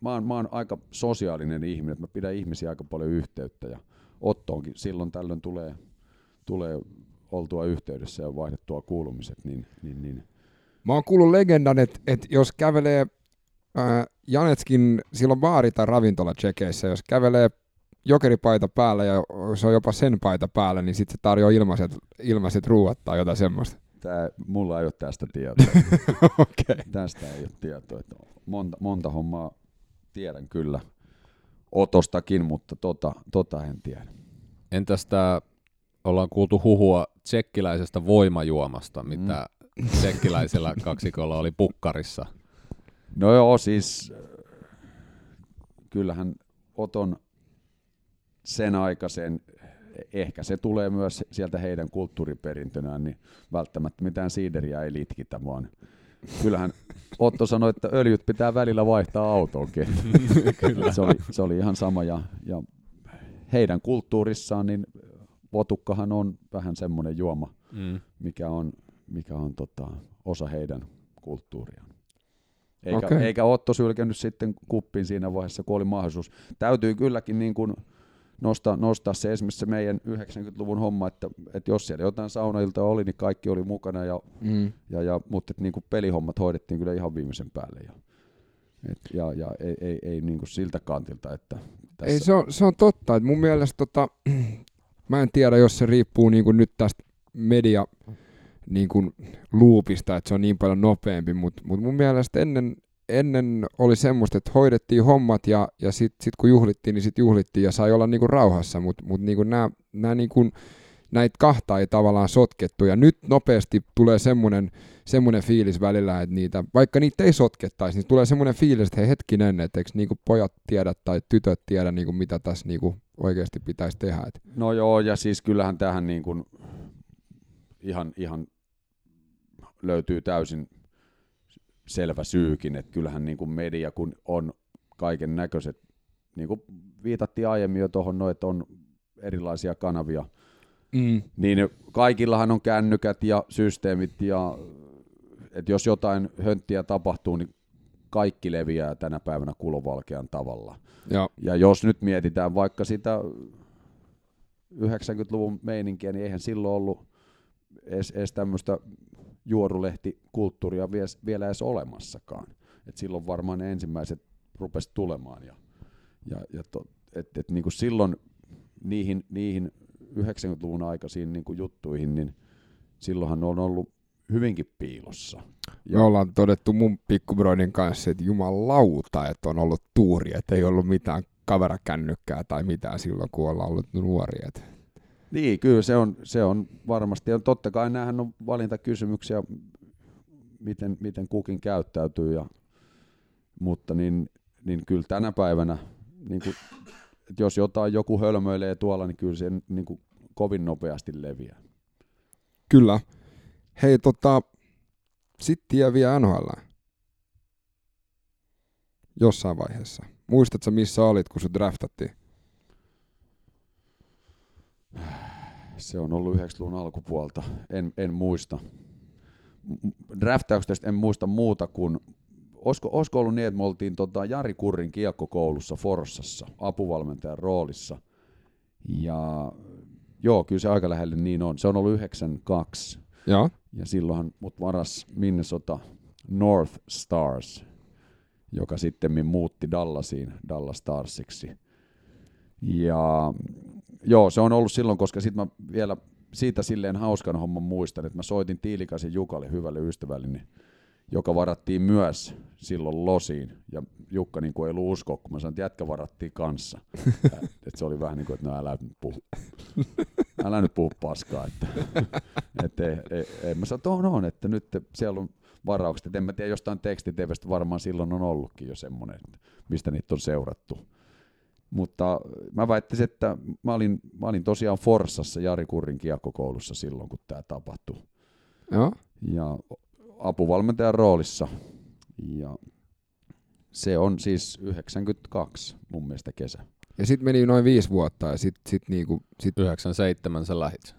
C: mä oon, mä oon aika sosiaalinen ihminen, että mä pidän ihmisiä aika paljon yhteyttä ja Ottoonkin silloin tällöin tulee, tulee oltua yhteydessä ja vaihdettua kuulumiset. Niin, niin, niin.
A: Mä oon kuullut legendan, että, että jos kävelee äh, Janetskin silloin baari- tai ravintola jos kävelee jokeripaita päällä ja se on jopa sen paita päällä, niin sitten se tarjoaa ilmaiset, ilmaiset ruuat tai jotain semmoista.
C: Tää, mulla ei ole tästä tietoa.
A: okay.
C: Tästä ei ole tietoa. Että monta, monta hommaa tiedän kyllä otostakin, mutta tota, tota en tiedä.
B: Entäs tämä, ollaan kuultu huhua tsekkiläisestä voimajuomasta, mitä mm. tsekkiläisellä kaksikolla oli pukkarissa.
C: No joo, siis kyllähän Oton sen aikaisen, ehkä se tulee myös sieltä heidän kulttuuriperintönään, niin välttämättä mitään siideriä ei litkitä, vaan kyllähän Otto sanoi, että öljyt pitää välillä vaihtaa autoonkin. Kyllä. Se, oli, se oli ihan sama ja, ja heidän kulttuurissaan niin votukkahan on vähän semmoinen juoma, mm. mikä on, mikä on tota, osa heidän kulttuuriaan. Eikä, okay. eikä Otto sylkenyt sitten kuppiin siinä vaiheessa, kun oli mahdollisuus. Täytyy kylläkin niin kuin nostaa, nostaa se esimerkiksi se meidän 90-luvun homma, että, että jos siellä jotain saunailta oli, niin kaikki oli mukana, ja,
A: Mm.
C: ja, ja, mutta että niin kuin pelihommat hoidettiin kyllä ihan viimeisen päälle. Ja, et, ja, ja ei, ei, ei niin kuin siltä kantilta, että tässä,
A: Ei, se on, se on totta. että mun mielestä tota, mä en tiedä, jos se riippuu niin kuin nyt tästä media niin kuin loopista, että se on niin paljon nopeampi, mutta mut mun mielestä ennen, ennen oli semmoista, että hoidettiin hommat ja, ja sitten sit kun juhlittiin, niin sitten juhlittiin ja sai olla niin kuin rauhassa, mutta mut niin kuin nämä, niin kuin, näitä kahta ei tavallaan sotkettu ja nyt nopeasti tulee semmoinen, semmoinen fiilis välillä, että niitä, vaikka niitä ei sotkettaisi, niin tulee semmoinen fiilis, että hei hetkinen, että eikö niinku pojat tiedä tai tytöt tiedä, niinku, mitä tässä niinku oikeasti pitäisi tehdä. Et,
C: No joo, ja siis kyllähän tähän niin kuin ihan, ihan löytyy täysin selvä syykin, että kyllähän niin kuin media, kun on kaiken näköiset, niin kuin viitattiin aiemmin jo tuohon, no, että on erilaisia kanavia,
A: mm.
C: niin kaikillahan on kännykät ja systeemit, ja että jos jotain hönttiä tapahtuu, niin kaikki leviää tänä päivänä kulovalkean tavalla.
A: ja,
C: Ja jos nyt mietitään vaikka sitä 90-luvun meininkiä, niin eihän silloin ollut edes, edes tämmöistä juorulehtikulttuuria vies- vielä edes olemassakaan. Et silloin varmaan ne ensimmäiset rupesi tulemaan. Ja, ja, ja to, et, et niinku silloin niihin, niihin 90-luvun aikaisiin niinku juttuihin, niin silloinhan ne on ollut hyvinkin piilossa.
A: me ollaan todettu mun pikkubroidin kanssa, että jumalauta, että on ollut tuuri, että ei ollut mitään kaverakännykkää tai mitään silloin, kun ollaan ollut nuoria. Et,
C: Niin, kyllä se on, se on varmasti. Ja totta kai nämähän on valintakysymyksiä, miten, miten kukin käyttäytyy. Ja, mutta niin, niin kyllä tänä päivänä, niin kuin, että jos jotain joku hölmöilee tuolla, niin kyllä se niin kuin kovin nopeasti leviää.
A: Kyllä. Hei, tota, sitten jää vielä NHL. Jossain vaiheessa. Muistatko missä olit, kun sut draftattiin?
C: Se on ollut 90-luvun alkupuolta. En, en muista. Draftauksesta en muista muuta kuin, olisiko, olisiko ollut niin, että me oltiin tota Jari Kurrin kiekkokoulussa Forssassa apuvalmentajan roolissa. Ja joo, kyllä se aika lähelle niin on. Se on ollut 92.
A: Joo.
C: Ja silloinhan mut varas Minnesota North Stars, joka sitten muutti Dallasiin Dallas Starsiksi. Ja joo, se on ollut silloin, koska sitten mä vielä siitä silleen hauskan homman muistan, että mä soitin Tiilikaisen Jukalle, hyvälle ystävälleni, joka varattiin myös silloin losiin. Ja Jukka niin kuin ei ollut uskoa, kun mä sanoin, että jätkä varattiin kanssa. että se oli vähän niin kuin, että no älä nyt puhu. Älä nyt puhu paskaa. Että, että ei, ei, ei. Mä sanoin, että on, on, että nyt siellä on varaukset. Et en mä tiedä, jostain tekstitevestä varmaan silloin on ollutkin jo semmoinen, että mistä niitä on seurattu. Mutta mä väittäisin, että mä olin, mä olin tosiaan Forssassa Jari Kurrin kiekkokoulussa silloin, kun tämä tapahtui.
A: Joo.
C: Ja apuvalmentajan roolissa. Ja se on siis 92 mun mielestä kesä.
A: Ja sitten meni noin viisi vuotta ja sitten sit niinku, sit,
B: 97 sä lähit.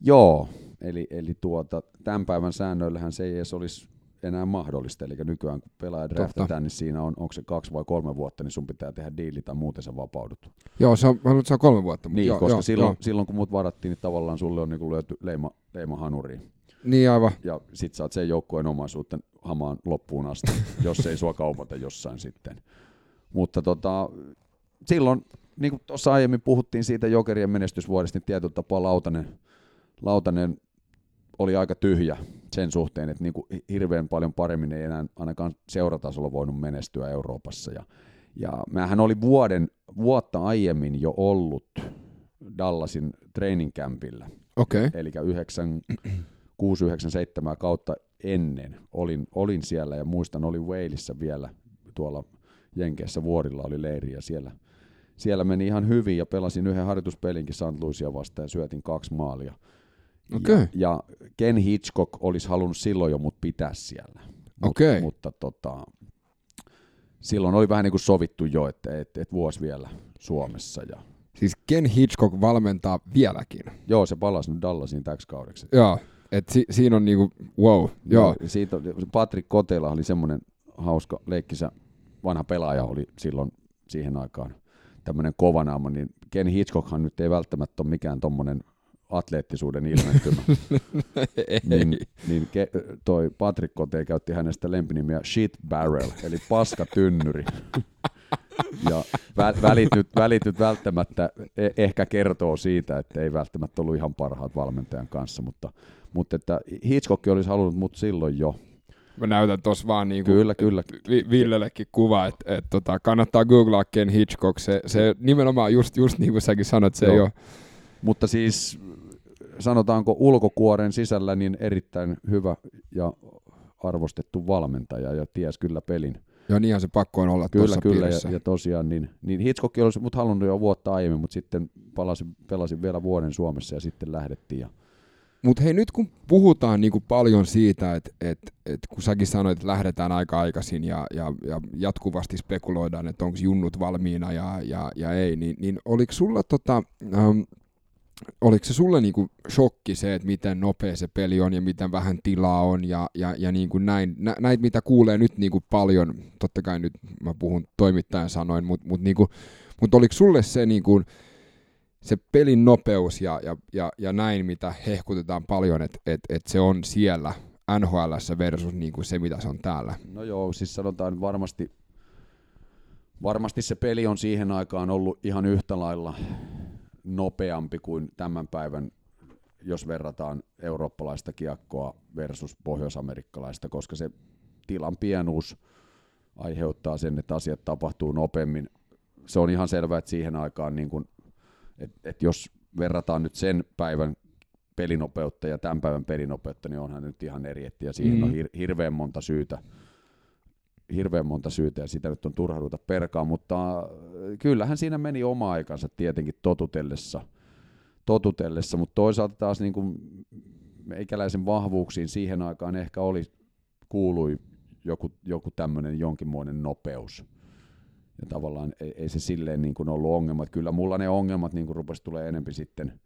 C: Joo, eli, eli tuota, tämän päivän säännöillähän se ei edes olisi enää mahdollista. Eli nykyään kun pelaaja draftataan, niin siinä on, onko se kaksi vai kolme vuotta, niin sun pitää tehdä diili tai muuten sä vapaudut.
A: joo, se on, se on kolme vuotta. Mutta
C: Niin,
A: joo,
C: koska
A: joo,
C: silloin,
A: Joo.
C: silloin kun mut varattiin, niin tavallaan sulle on niin lyöty leima, leima hanuriin.
A: Niin aivan.
C: Ja sit saat sen joukkueen omaisuuden hamaan loppuun asti, jos ei sua kaupata jossain sitten. Mutta tota, silloin, niin kuin tuossa aiemmin puhuttiin siitä jokerien menestysvuodesta, niin tietyllä tapaa Lautanen, Lautanen oli aika tyhjä sen suhteen, että niin kuin hirveän paljon paremmin ei enää ainakaan seuratasolla voinut menestyä Euroopassa. Ja, ja mähän oli vuoden, vuotta aiemmin jo ollut Dallasin training campillä.
A: Okay.
C: Eli 6-9-7 kautta ennen olin, olin siellä ja muistan, olin Walesissa vielä tuolla Jenkeissä vuorilla oli leiri ja siellä, siellä meni ihan hyvin ja pelasin yhden harjoituspelinkin St. Vastaan ja syötin kaksi maalia.
A: Okei.
C: Ja, ja Ken Hitchcock olisi halunnut silloin jo mut pitää siellä. Mut,
A: Okei.
C: Mutta tota, silloin oli vähän niin kuin sovittu jo, että et, et vuosi vielä Suomessa. Ja,
A: Siis Ken Hitchcock valmentaa vieläkin.
C: joo, se palasi nyt Dallasiin täksi kaudeksi.
A: Joo. Et si, siinä on niinku, wow. Joo.
C: Ja Siitä, Patrick Kotela oli semmoinen hauska leikkisä vanha pelaaja oli silloin siihen aikaan tämmöinen kovanaama, niin Ken Hitchcockhan nyt ei välttämättä ole mikään tommonen atleettisuuden ilmentymä. niin, niin ke, toi Patrick Kote käytti hänestä lempinimiä Shit Barrel, eli paskatynnyri. ja vä- välityt, välityt välttämättä e- ehkä kertoo siitä, että ei välttämättä ollut ihan parhaat valmentajan kanssa, mutta, mutta että Hitchcock olisi halunnut mut silloin jo.
A: Mä näytän tuossa vaan niin
C: Kyllä, kyllä.
A: Villellekin kuva, että et, tota, kannattaa googlaa Ken Hitchcock. Se, se nimenomaan just, just niin kuin säkin sanoit, se Joo. ei ole.
C: Mutta siis sanotaanko ulkokuoren sisällä niin erittäin hyvä ja arvostettu valmentaja ja ties kyllä pelin.
A: Joo, niinhän se pakko on olla
C: Kyllä, kyllä, ja, ja, tosiaan niin, niin Hitchcock olisi mut halunnut jo vuotta aiemmin, mutta sitten palasin, pelasin vielä vuoden Suomessa ja sitten lähdettiin. Ja...
A: Mutta hei, nyt kun puhutaan niinku paljon siitä, että et, et, kun säkin sanoit, että lähdetään aika aikaisin ja, ja, ja jatkuvasti spekuloidaan, että onko junnut valmiina ja, ja, ja ei, niin, niin oliko sulla tota, ähm, oliko se sulle niin kuin shokki se, että miten nopea se peli on ja miten vähän tilaa on ja, ja, ja niin kuin näin, nä, näitä mitä kuulee nyt niin kuin paljon, totta kai nyt mä puhun toimittajan sanoin, mutta mut niin mut oliko sulle se, niin kuin, se pelin nopeus ja, ja, ja, ja näin, mitä hehkutetaan paljon, että et, et se on siellä NHL versus niin kuin se, mitä se on täällä?
C: No joo, siis sanotaan varmasti, varmasti se peli on siihen aikaan ollut ihan yhtä lailla nopeampi kuin tämän päivän, jos verrataan eurooppalaista kiekkoa versus pohjoisamerikkalaista, koska se tilan pienuus aiheuttaa sen, että asiat tapahtuu nopeammin. Se on ihan selvää, että siihen aikaan, niin kun, että, että jos verrataan nyt sen päivän pelinopeutta ja tämän päivän pelinopeutta, niin onhan nyt ihan eri, ja siihen mm. on hir- hirveän monta syytä hirveän monta syytä ja sitä nyt on turha ruveta perkaa, mutta äh, kyllähän siinä meni oma aikansa tietenkin totutellessa, totutellessa mutta toisaalta taas niin kuin meikäläisen vahvuuksiin siihen aikaan ehkä oli, kuului joku, joku tämmöinen jonkinmoinen nopeus. Ja tavallaan ei, ei se silleen niin kuin ollut ongelma. Kyllä mulla ne ongelmat niin kuin rupesi tulee enempi sitten,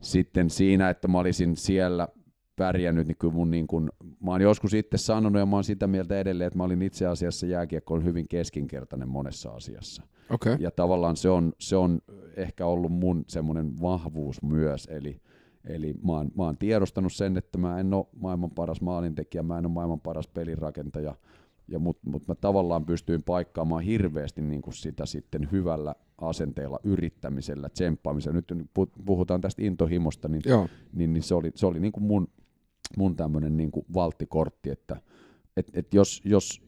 C: sitten siinä, että mä olisin siellä – pärjännyt, niin kyllä mun niin kuin, mä oon joskus itse sanonut ja mä oon sitä mieltä edelleen, että mä olin itse asiassa jääkiekko on hyvin keskinkertainen monessa asiassa.
A: Okay.
C: Ja tavallaan se on, se on ehkä ollut mun semmoinen vahvuus myös, eli, eli mä, oon, mä oon tiedostanut sen, että mä en ole maailman paras maalintekijä, mä en ole maailman paras pelirakentaja, ja mut, mut mä tavallaan pystyin paikkaamaan hirveästi niin kuin sitä sitten hyvällä asenteella, yrittämisellä, tsemppaamisella. Nyt puhutaan tästä intohimosta, niin, niin, niin se oli, se oli niin kuin mun, mun tämmöinen niin valttikortti, että et, et jos, jos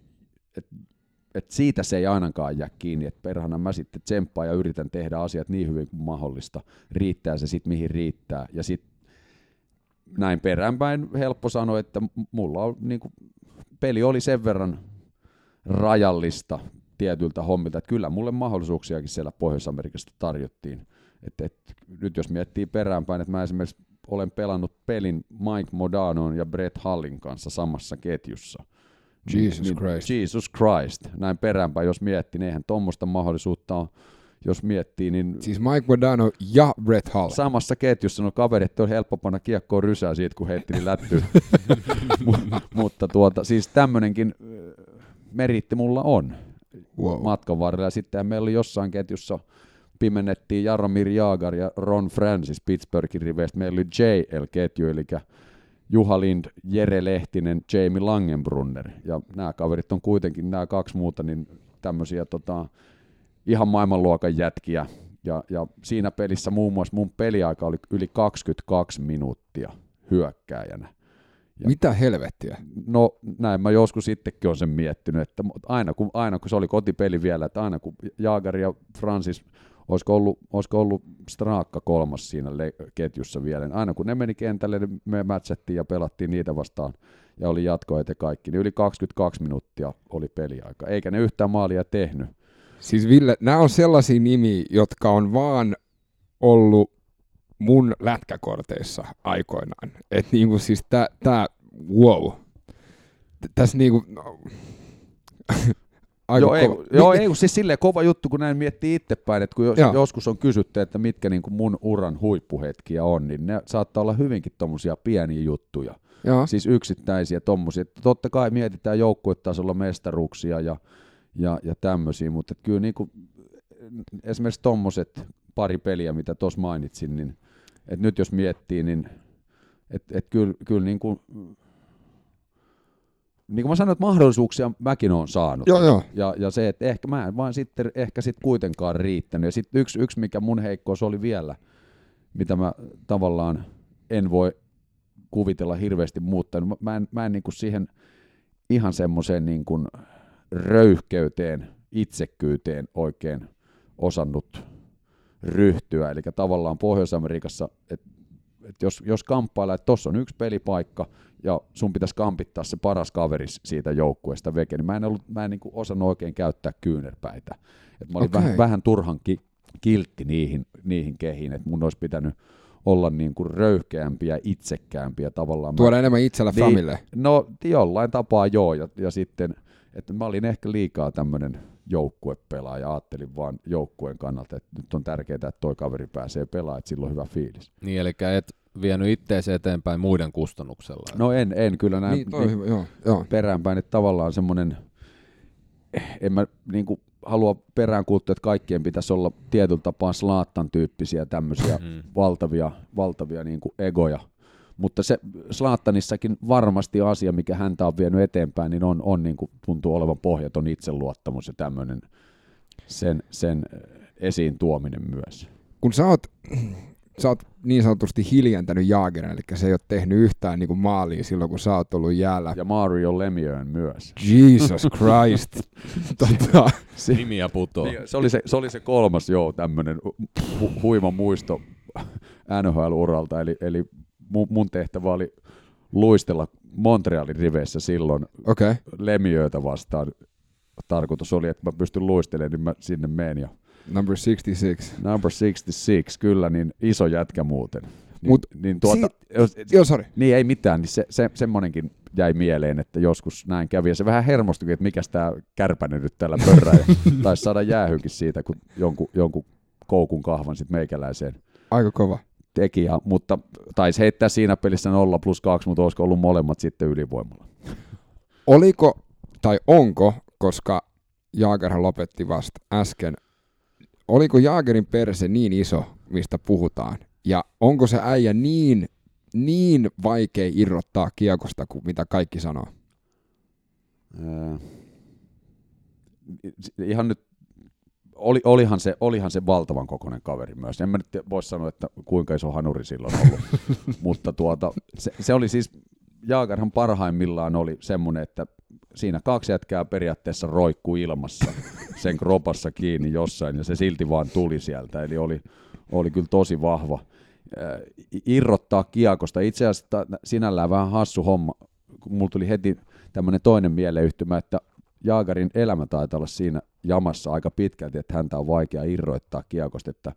C: et, et siitä se ei ainakaan jää kiinni, että perhana mä sitten tsemppaan ja yritän tehdä asiat niin hyvin kuin mahdollista, riittää se sitten mihin riittää, ja sitten näin peräänpäin helppo sanoa, että mulla on niin kuin, peli oli sen verran rajallista tietyiltä hommilta, että kyllä mulle mahdollisuuksiakin siellä Pohjois-Amerikasta tarjottiin. Et, et, nyt jos miettii peräänpäin, että mä esimerkiksi olen pelannut pelin Mike Modanon ja Brett Hallin kanssa samassa ketjussa.
A: Jesus niin, Christ.
C: Jesus Christ. Näin peräänpäin, jos miettii, niin eihän tuommoista mahdollisuutta ole jos miettii, niin...
A: Siis Mike Modano ja Brett Hall.
C: Samassa ketjussa, no kaverit on helppo panna kiekkoon rysää siitä, kun heitti niin lättyy. mutta tuota, siis tämmöinenkin meritti mulla on wow. matkan varrella. Sitten meillä oli jossain ketjussa pimennettiin Jaromir Jaagar ja Ron Francis Pittsburghin riveistä. Meillä oli JL-ketju, eli Juha Lind, Jere Lehtinen, Jamie Langenbrunner. Ja nämä kaverit on kuitenkin, nämä kaksi muuta, niin tämmöisiä tota, ihan maailmanluokan jätkiä. Ja, ja siinä pelissä muun muassa mun peliaika oli yli 22 minuuttia hyökkääjänä.
A: Ja, Mitä helvettiä?
C: No näin mä joskus sittenkin olen sen miettinyt, että aina kun, aina kun se oli kotipeli vielä, että aina kun Jaagari ja Francis, olisiko ollut, olisiko ollut Straakka kolmas siinä ketjussa vielä, niin aina kun ne meni kentälle, niin me mätsättiin ja pelattiin niitä vastaan ja oli jatkoajat ja kaikki, niin yli 22 minuuttia oli peliaika, eikä ne yhtään maalia tehnyt.
A: Siis Ville, nämä on sellaisia nimiä, jotka on vaan ollut mun lätkäkorteissa aikoinaan. Että niinku siis tää wow. Tässä niinku... No.
C: Aika joo, ei, joo ei, siis silleen kova juttu, kun näin miettii itsepäin, että kun jos, joskus on kysytty, että mitkä niin kuin mun uran huippuhetkiä on, niin ne saattaa olla hyvinkin tommosia pieniä juttuja. Joo. Siis yksittäisiä tommosia. Totta kai mietitään joukkuetasolla mestaruuksia ja, ja, ja tämmöisiä, mutta kyllä niin kuin esimerkiksi tommoset pari peliä, mitä tuossa mainitsin, niin et nyt jos miettii, niin et, et kyllä, kyllä niin kuin, niin kuin mä sanoin, että mahdollisuuksia mäkin olen saanut.
A: Joo, joo.
C: Ja, ja se, että ehkä mä en vaan sitten ehkä sit kuitenkaan riittänyt. Ja sitten yksi, yksi, mikä mun heikkous oli vielä, mitä mä tavallaan en voi kuvitella hirveästi muuttanut. Mä, mä en, mä en niin kuin siihen ihan semmoiseen niin kuin röyhkeyteen, itsekkyyteen oikein osannut ryhtyä. Eli tavallaan Pohjois-Amerikassa, että et jos, jos kamppailla, että tuossa on yksi pelipaikka ja sun pitäisi kampittaa se paras kaveri siitä joukkueesta veke, niin mä en, ollut, mä en niin osannut oikein käyttää kyynärpäitä. Et mä olin
A: Okei.
C: vähän, vähän turhan ki, kiltti niihin, niihin kehiin, että mun olisi pitänyt olla niin kuin röyhkeämpi ja itsekkäämpi ja tavallaan... mä-
A: Tuoda enemmän itsellä
C: Niin.
A: famille.
C: No jollain tapaa joo, ja, ja sitten, että mä olin ehkä liikaa tämmöinen joukkuepelaaja, ajattelin vaan joukkueen kannalta, että nyt on tärkeää, että toi kaveri pääsee pelaamaan, että sillä on hyvä fiilis.
B: Niin, eli et vienyt itteesi eteenpäin muiden kustannuksella.
C: No en, en kyllä näin
A: Niin, toi hyvä, joo. joo.
C: peräänpäin, että tavallaan semmoinen, en mä niin kuin halua peräänkuuttaa, että kaikkien pitäisi olla tietyllä tapaa slaattan tyyppisiä tämmöisiä
B: Mm.
C: valtavia, valtavia niin kuin egoja. Mutta se Slaattanissakin varmasti asia, mikä häntä on vienyt eteenpäin, niin on, on niin kuin, tuntuu olevan pohjaton itseluottamus ja tämmöinen sen, sen esiin tuominen myös.
A: Kun sä oot, sä oot niin sanotusti hiljentänyt Jaagerin, eli se ei ole tehnyt yhtään niin kuin maalia silloin, kun sä oot ollut jäällä.
C: Ja Mario Lemieux myös.
A: Jesus Christ. tota,
B: Nimiä putoo.
C: Niin, se, oli se, se oli se kolmas, joo, tämmöinen hu- huima muisto NHL-uralta, eli, eli mun, mun tehtävä oli luistella Montrealin riveissä silloin.
A: Okay.
C: Lemiöitä vastaan. Tarkoitus oli, että mä pystyn luistelemaan, niin mä sinne menen. Ja
A: Number 66.
C: number 66, kyllä, niin iso jätkä muuten. Niin,
A: Mut
C: niin tuota, jos,
A: Joo, sorry.
C: niin ei mitään, niin se, se, semmonenkin jäi mieleen, että joskus näin kävi. Ja se vähän hermostuikin, että mikäs tämä kärpänen nyt täällä pörrää. Taisi saada jäähykin siitä, kun jonkun, jonkun koukun kahvan sitten meikäläiseen
A: Aika kova.
C: teki. Ja, mutta taisi heittää siinä pelissä 0 plus 2, mutta olisiko ollut molemmat sitten ylivoimalla.
A: Oliko tai onko, koska Jaagerhan lopetti vasta äsken, oliko Jaagerin perse niin iso, mistä puhutaan? Ja onko se äijä niin, niin vaikea irrottaa kiekosta kuin mitä kaikki sanoo?
C: Ää, ihan nyt, oli, olihan, se, olihan se valtavan kokoinen kaveri myös. En mä nyt voi sanoa, että kuinka iso hanuri silloin ollut. Mutta tuota, se, se oli siis, Jaagarhan parhaimmillaan oli semmoinen, että siinä kaksi jätkää periaatteessa roikkuu ilmassa sen kropassa kiinni jossain ja se silti vaan tuli sieltä. Eli oli, oli kyllä tosi vahva. Irrottaa kiekosta. Itse asiassa ta- sinällään vähän hassu homma, mulla tuli heti tämmöinen toinen mieleyhtymä, että Jaagarin elämä taitaa olla siinä jamassa aika pitkälti, että häntä on vaikea irroittaa kiekosta, että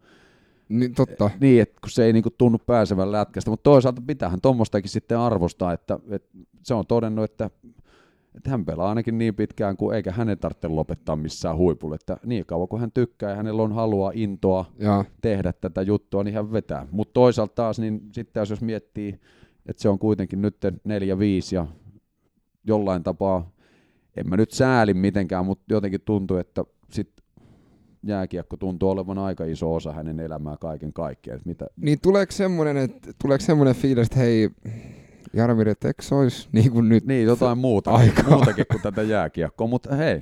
A: Niin totta.
C: niin, että kun se ei niinku tunnu pääsevän lätkästä, mutta toisaalta pitäähän tuommoistakin sitten arvostaa, että, että se on todennut, että, että hän pelaa ainakin niin pitkään kuin eikä hänen tarvitse lopettaa missään huipulla, että niin kauan kuin hän tykkää ja hänellä on halua, intoa
A: Ja,
C: tehdä tätä juttua, niin hän vetää. Mutta toisaalta taas, niin sitten jos miettii, että se on kuitenkin nyt 4-5 ja jollain tapaa, en mä nyt sääli mitenkään, mutta jotenkin tuntuu, että sit jääkiekko tuntuu olevan aika iso osa hänen elämää kaiken kaikkiaan. Mitä,
A: niin tuleeko semmoinen, että, tuleeko semmoinen fiilis, että hei, Jarmir, että eikö se olisi niin kuin nyt?
C: niin, jotain muuta,
A: Aikaa.
C: muutakin kuin tätä jääkiekkoa, mutta hei,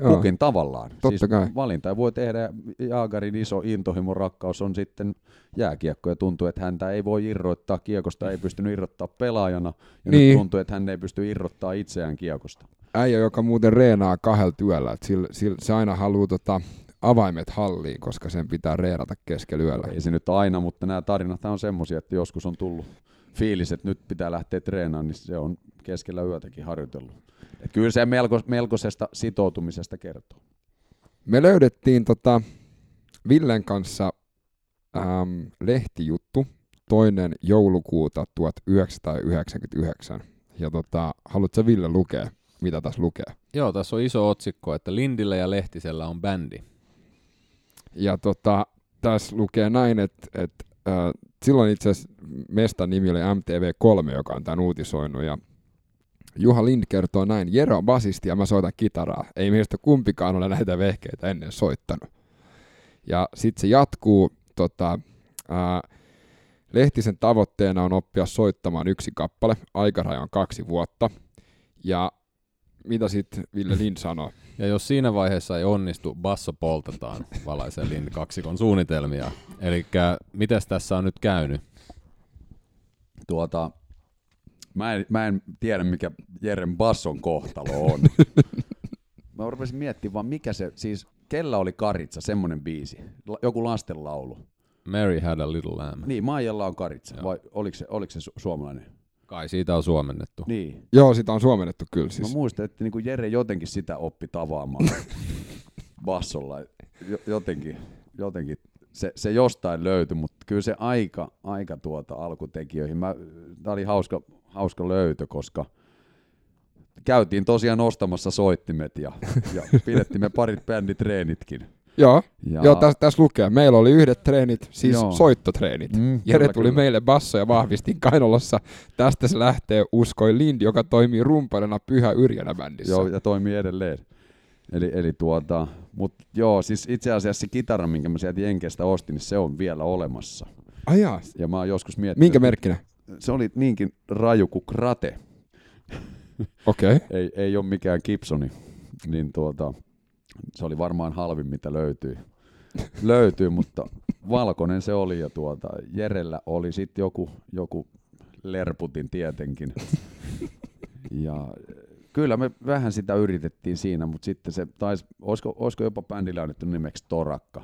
A: Joo.
C: kukin tavallaan.
A: Totta
C: siis
A: kai.
C: Valinta voi tehdä, ja Jaagarin iso intohimo rakkaus on sitten jääkiekko, ja tuntuu, että häntä ei voi irrottaa kiekosta, ei pystynyt irrottaa pelaajana, ja
A: Niin.
C: nyt tuntuu, että hän ei pysty irrottaa itseään kiekosta.
A: äijä, joka muuten reenaa kahdella työllä. Et sillä, sillä, se aina haluaa tota, avaimet halliin, koska sen pitää reenata keskellä yöllä.
C: Ei se nyt aina, mutta nämä tarinat on semmoisia, että joskus on tullut fiilis, että nyt pitää lähteä treenaamaan, niin se on keskellä yötäkin harjoitellut. Et kyllä se melko, melkoisesta sitoutumisesta kertoo.
A: Me löydettiin tota, Villen kanssa äm, lehtijuttu toinen joulukuuta 1999. Ja tota, haluatko Ville lukea, mitä tässä lukee?
B: Joo, tässä on iso otsikko, että Lindillä ja Lehtisellä on bändi.
A: Ja tota, tässä lukee näin, että et, äh, silloin itse asiassa mestan nimi oli MTV3, joka on tämän uutisoinut. Ja Juha Lind kertoo näin, Jero on basisti ja mä soitan kitaraa. Ei meistä kumpikaan ole näitä vehkeitä ennen soittanut. Ja sitten se jatkuu, tota, ää, Lehtisen tavoitteena on oppia soittamaan yksi kappale, aikaraja on kaksi vuotta. Ja mitä sitten Ville Lind sanoo?
B: Ja jos siinä vaiheessa ei onnistu, basso poltetaan valaisen Lind kaksikon suunnitelmia. Eli mitäs tässä on nyt käynyt?
C: Tuota, mä, en, mä en tiedä, mikä Jeren basson kohtalo on. mä rupesin miettimään vaan, mikä se, siis kella oli Karitsa, semmonen biisi, joku lastenlaulu.
B: Mary had a little lamb.
C: Niin, Maijalla on Karitsa, Joo. vai oliko se, oliko se su- suomalainen?
B: Kai siitä on suomennettu.
C: Niin.
A: Joo, sitä on suomennettu kyllä siis.
C: Mä muistan, että niinku Jere jotenkin sitä oppi tavaamaan bassolla. Jotenkin, jotenkin se, se jostain löytyi, mutta kyllä se aika, aika tuota alkutekijöihin. Tämä oli hauska, hauska löytö, koska käytiin tosiaan ostamassa soittimet ja, ja pidettiin me parit bänditreenitkin.
A: Joo, ja... Joo tässä täs lukee. Meillä oli yhdet treenit, siis Joo. soittotreenit. Mm, Jere kyllä, tuli kyllä. meille basso ja vahvistin Kainolassa. Tästä se lähtee uskoi Lind, joka toimii rumpalina Pyhä Yrjänä bändissä.
C: Joo, ja toimii edelleen. Eli, eli tuota, mutta joo, siis itse asiassa se kitara, minkä mä sieltä Jenkestä ostin, niin se on vielä olemassa.
A: Ai jaa.
C: Ja mä oon joskus miettinyt...
A: Minkä merkkinä?
C: Se oli niinkin raju kuin krate.
A: Okei. Okay.
C: ei, ei ole mikään Gibsoni. Niin tuota, se oli varmaan halvin, mitä löytyi. löytyi, mutta valkoinen se oli ja tuota, Jerellä oli sitten joku, joku lerputin tietenkin. Ja kyllä me vähän sitä yritettiin siinä, mutta sitten se taisi, olisiko, olisiko jopa bändillä annettu nimeksi Torakka,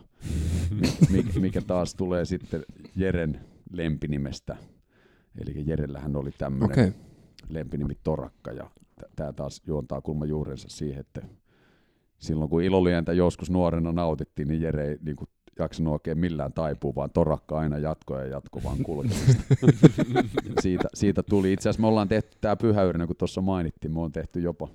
C: mikä, mikä taas tulee sitten Jeren lempinimestä. Eli Jerellähän oli tämmöinen okay. lempinimi Torakka ja tämä taas juontaa kulma juurensa siihen, että silloin kun ilolientä joskus nuorena nautittiin, niin Jere ei niin kuin, jaksanut oikein millään taipua, vaan torakka aina jatkoja ja jatkuvaan kulkemista. siitä, siitä tuli. Itse asiassa me ollaan tehty tämä pyhäyrinen, kun tuossa mainittiin, me on tehty jopa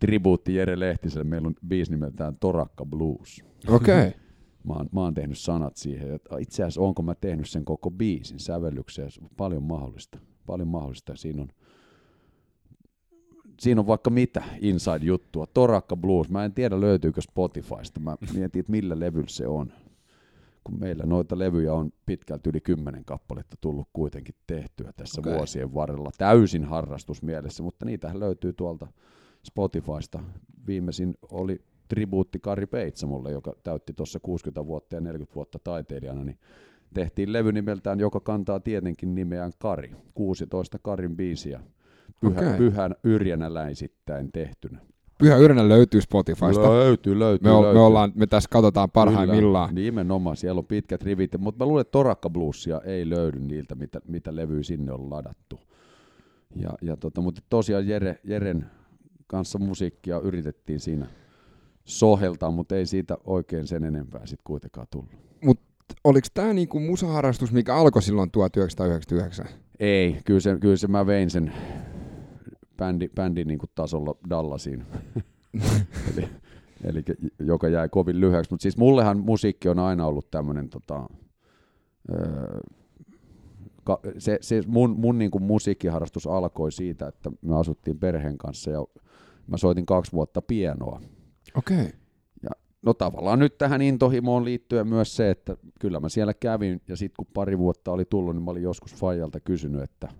C: tribuutti Jere Lehtiselle. Meillä on biisi nimeltään Torakka Blues.
A: Okei. Okay.
C: Mä, oon, mä oon tehnyt sanat siihen. Että itse asiassa onko mä tehnyt sen koko biisin sävellykseen? Paljon mahdollista. Paljon mahdollista. Siinä on siinä on vaikka mitä inside-juttua. Torakka Blues, mä en tiedä löytyykö Spotifysta, mä mietin, että millä levyllä se on. Kun meillä noita levyjä on pitkälti yli kymmenen kappaletta tullut kuitenkin tehtyä tässä okay. vuosien varrella, täysin harrastusmielessä, mutta niitähän löytyy tuolta Spotifysta. Viimeisin oli tribuutti Kari Peitsamulle, joka täytti tuossa 60 vuotta ja 40 vuotta taiteilijana, niin tehtiin levy nimeltään, joka kantaa tietenkin nimeään Kari. 16 Karin biisiä pyhä, okay. pyhän yrjänäläisittäin tehtynä.
A: Pyhä Yrjänä löytyy Spotifysta.
C: Löytyy, löytyy.
A: Me,
C: löytyy.
A: me, ollaan, me tässä katsotaan parhaimmillaan.
C: Kyllä, nimenomaan, siellä on pitkät rivit, mutta mä luulen, että Torakka Bluesia ei löydy niiltä, mitä, mitä levyä sinne on ladattu. Ja, ja tota, mutta tosiaan Jere, Jeren kanssa musiikkia yritettiin siinä soheltaa, mutta ei siitä oikein sen enempää sitten kuitenkaan tullut.
A: Mutta oliko tämä niinku musaharrastus, mikä alkoi silloin 1999?
C: Ei, kyllä se, kyllä se mä vein sen bändi, bändi niin kuin tasolla Dallasiin. eli, eli, joka jäi kovin lyhyeksi. Mutta siis mullehan musiikki on aina ollut tämmöinen tota, öö, se, se mun, mun niin kuin musiikkiharrastus alkoi siitä, että me asuttiin perheen kanssa ja mä soitin kaksi vuotta pienoa.
A: Okei. Okay.
C: Ja no tavallaan nyt tähän intohimoon liittyen myös se, että kyllä mä siellä kävin ja sitten kun pari vuotta oli tullut, niin mä olin joskus Fajalta kysynyt, että –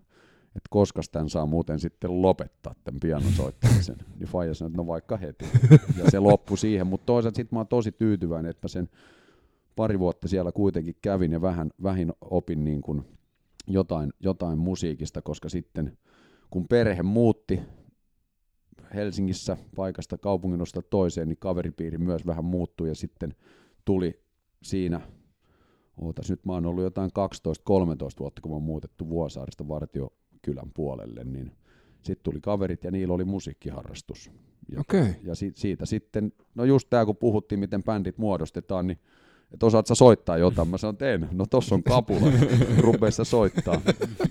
C: että koska tämän saa muuten sitten lopettaa tämän pianon soittamisen. niin Faija sanoi, että no vaikka heti. Ja se loppui siihen, mutta toisaalta sitten mä oon tosi tyytyväinen, että sen pari vuotta siellä kuitenkin kävin ja vähän, vähin opin niin kuin jotain, jotain musiikista, koska sitten kun perhe muutti Helsingissä paikasta kaupunginosta toiseen, niin kaveripiiri myös vähän muuttui ja sitten tuli siinä, ootas nyt mä oon ollut jotain 12-13 vuotta, kun mä oon muutettu Vuosaaresta Vartio kylän puolelle, niin sitten tuli kaverit ja niillä oli musiikkiharrastus. Ja,
A: okay.
C: ja si- siitä sitten, no just tämä kun puhuttiin, miten bändit muodostetaan, niin että osaat sä soittaa jotain? Mä sanoin, että en. No tossa on kapula, rupeessa soittaa.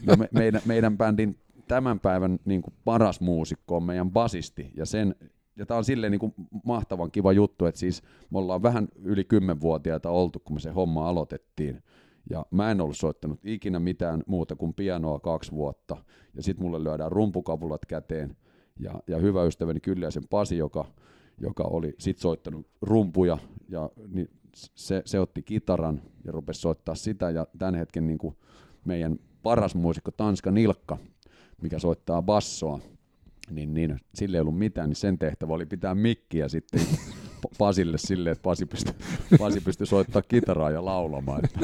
C: No me, meidän, meidän bändin tämän päivän niin kuin paras muusikko on meidän basisti, ja sen ja tämä on silleen niin kuin mahtavan kiva juttu, että siis me ollaan vähän yli kymmenvuotiaita oltu, kun me se homma aloitettiin. Ja mä en ollut soittanut ikinä mitään muuta kuin pianoa kaksi vuotta. Ja sitten mulle lyödään rumpukapulat käteen. Ja, ja hyvä ystäväni Kylläisen Pasi, joka, joka oli sit soittanut rumpuja ja niin se, se otti kitaran ja rupesi soittaa sitä ja tämän hetken niin kuin meidän paras muusikko Tanska Nilkka, mikä soittaa bassoa, niin, niin sille ei ollut mitään, niin sen tehtävä oli pitää mikkiä sitten Pasille silleen, että Pasi pystyi, Pasi pystyi soittaa kitaraa ja laulamaan. Että,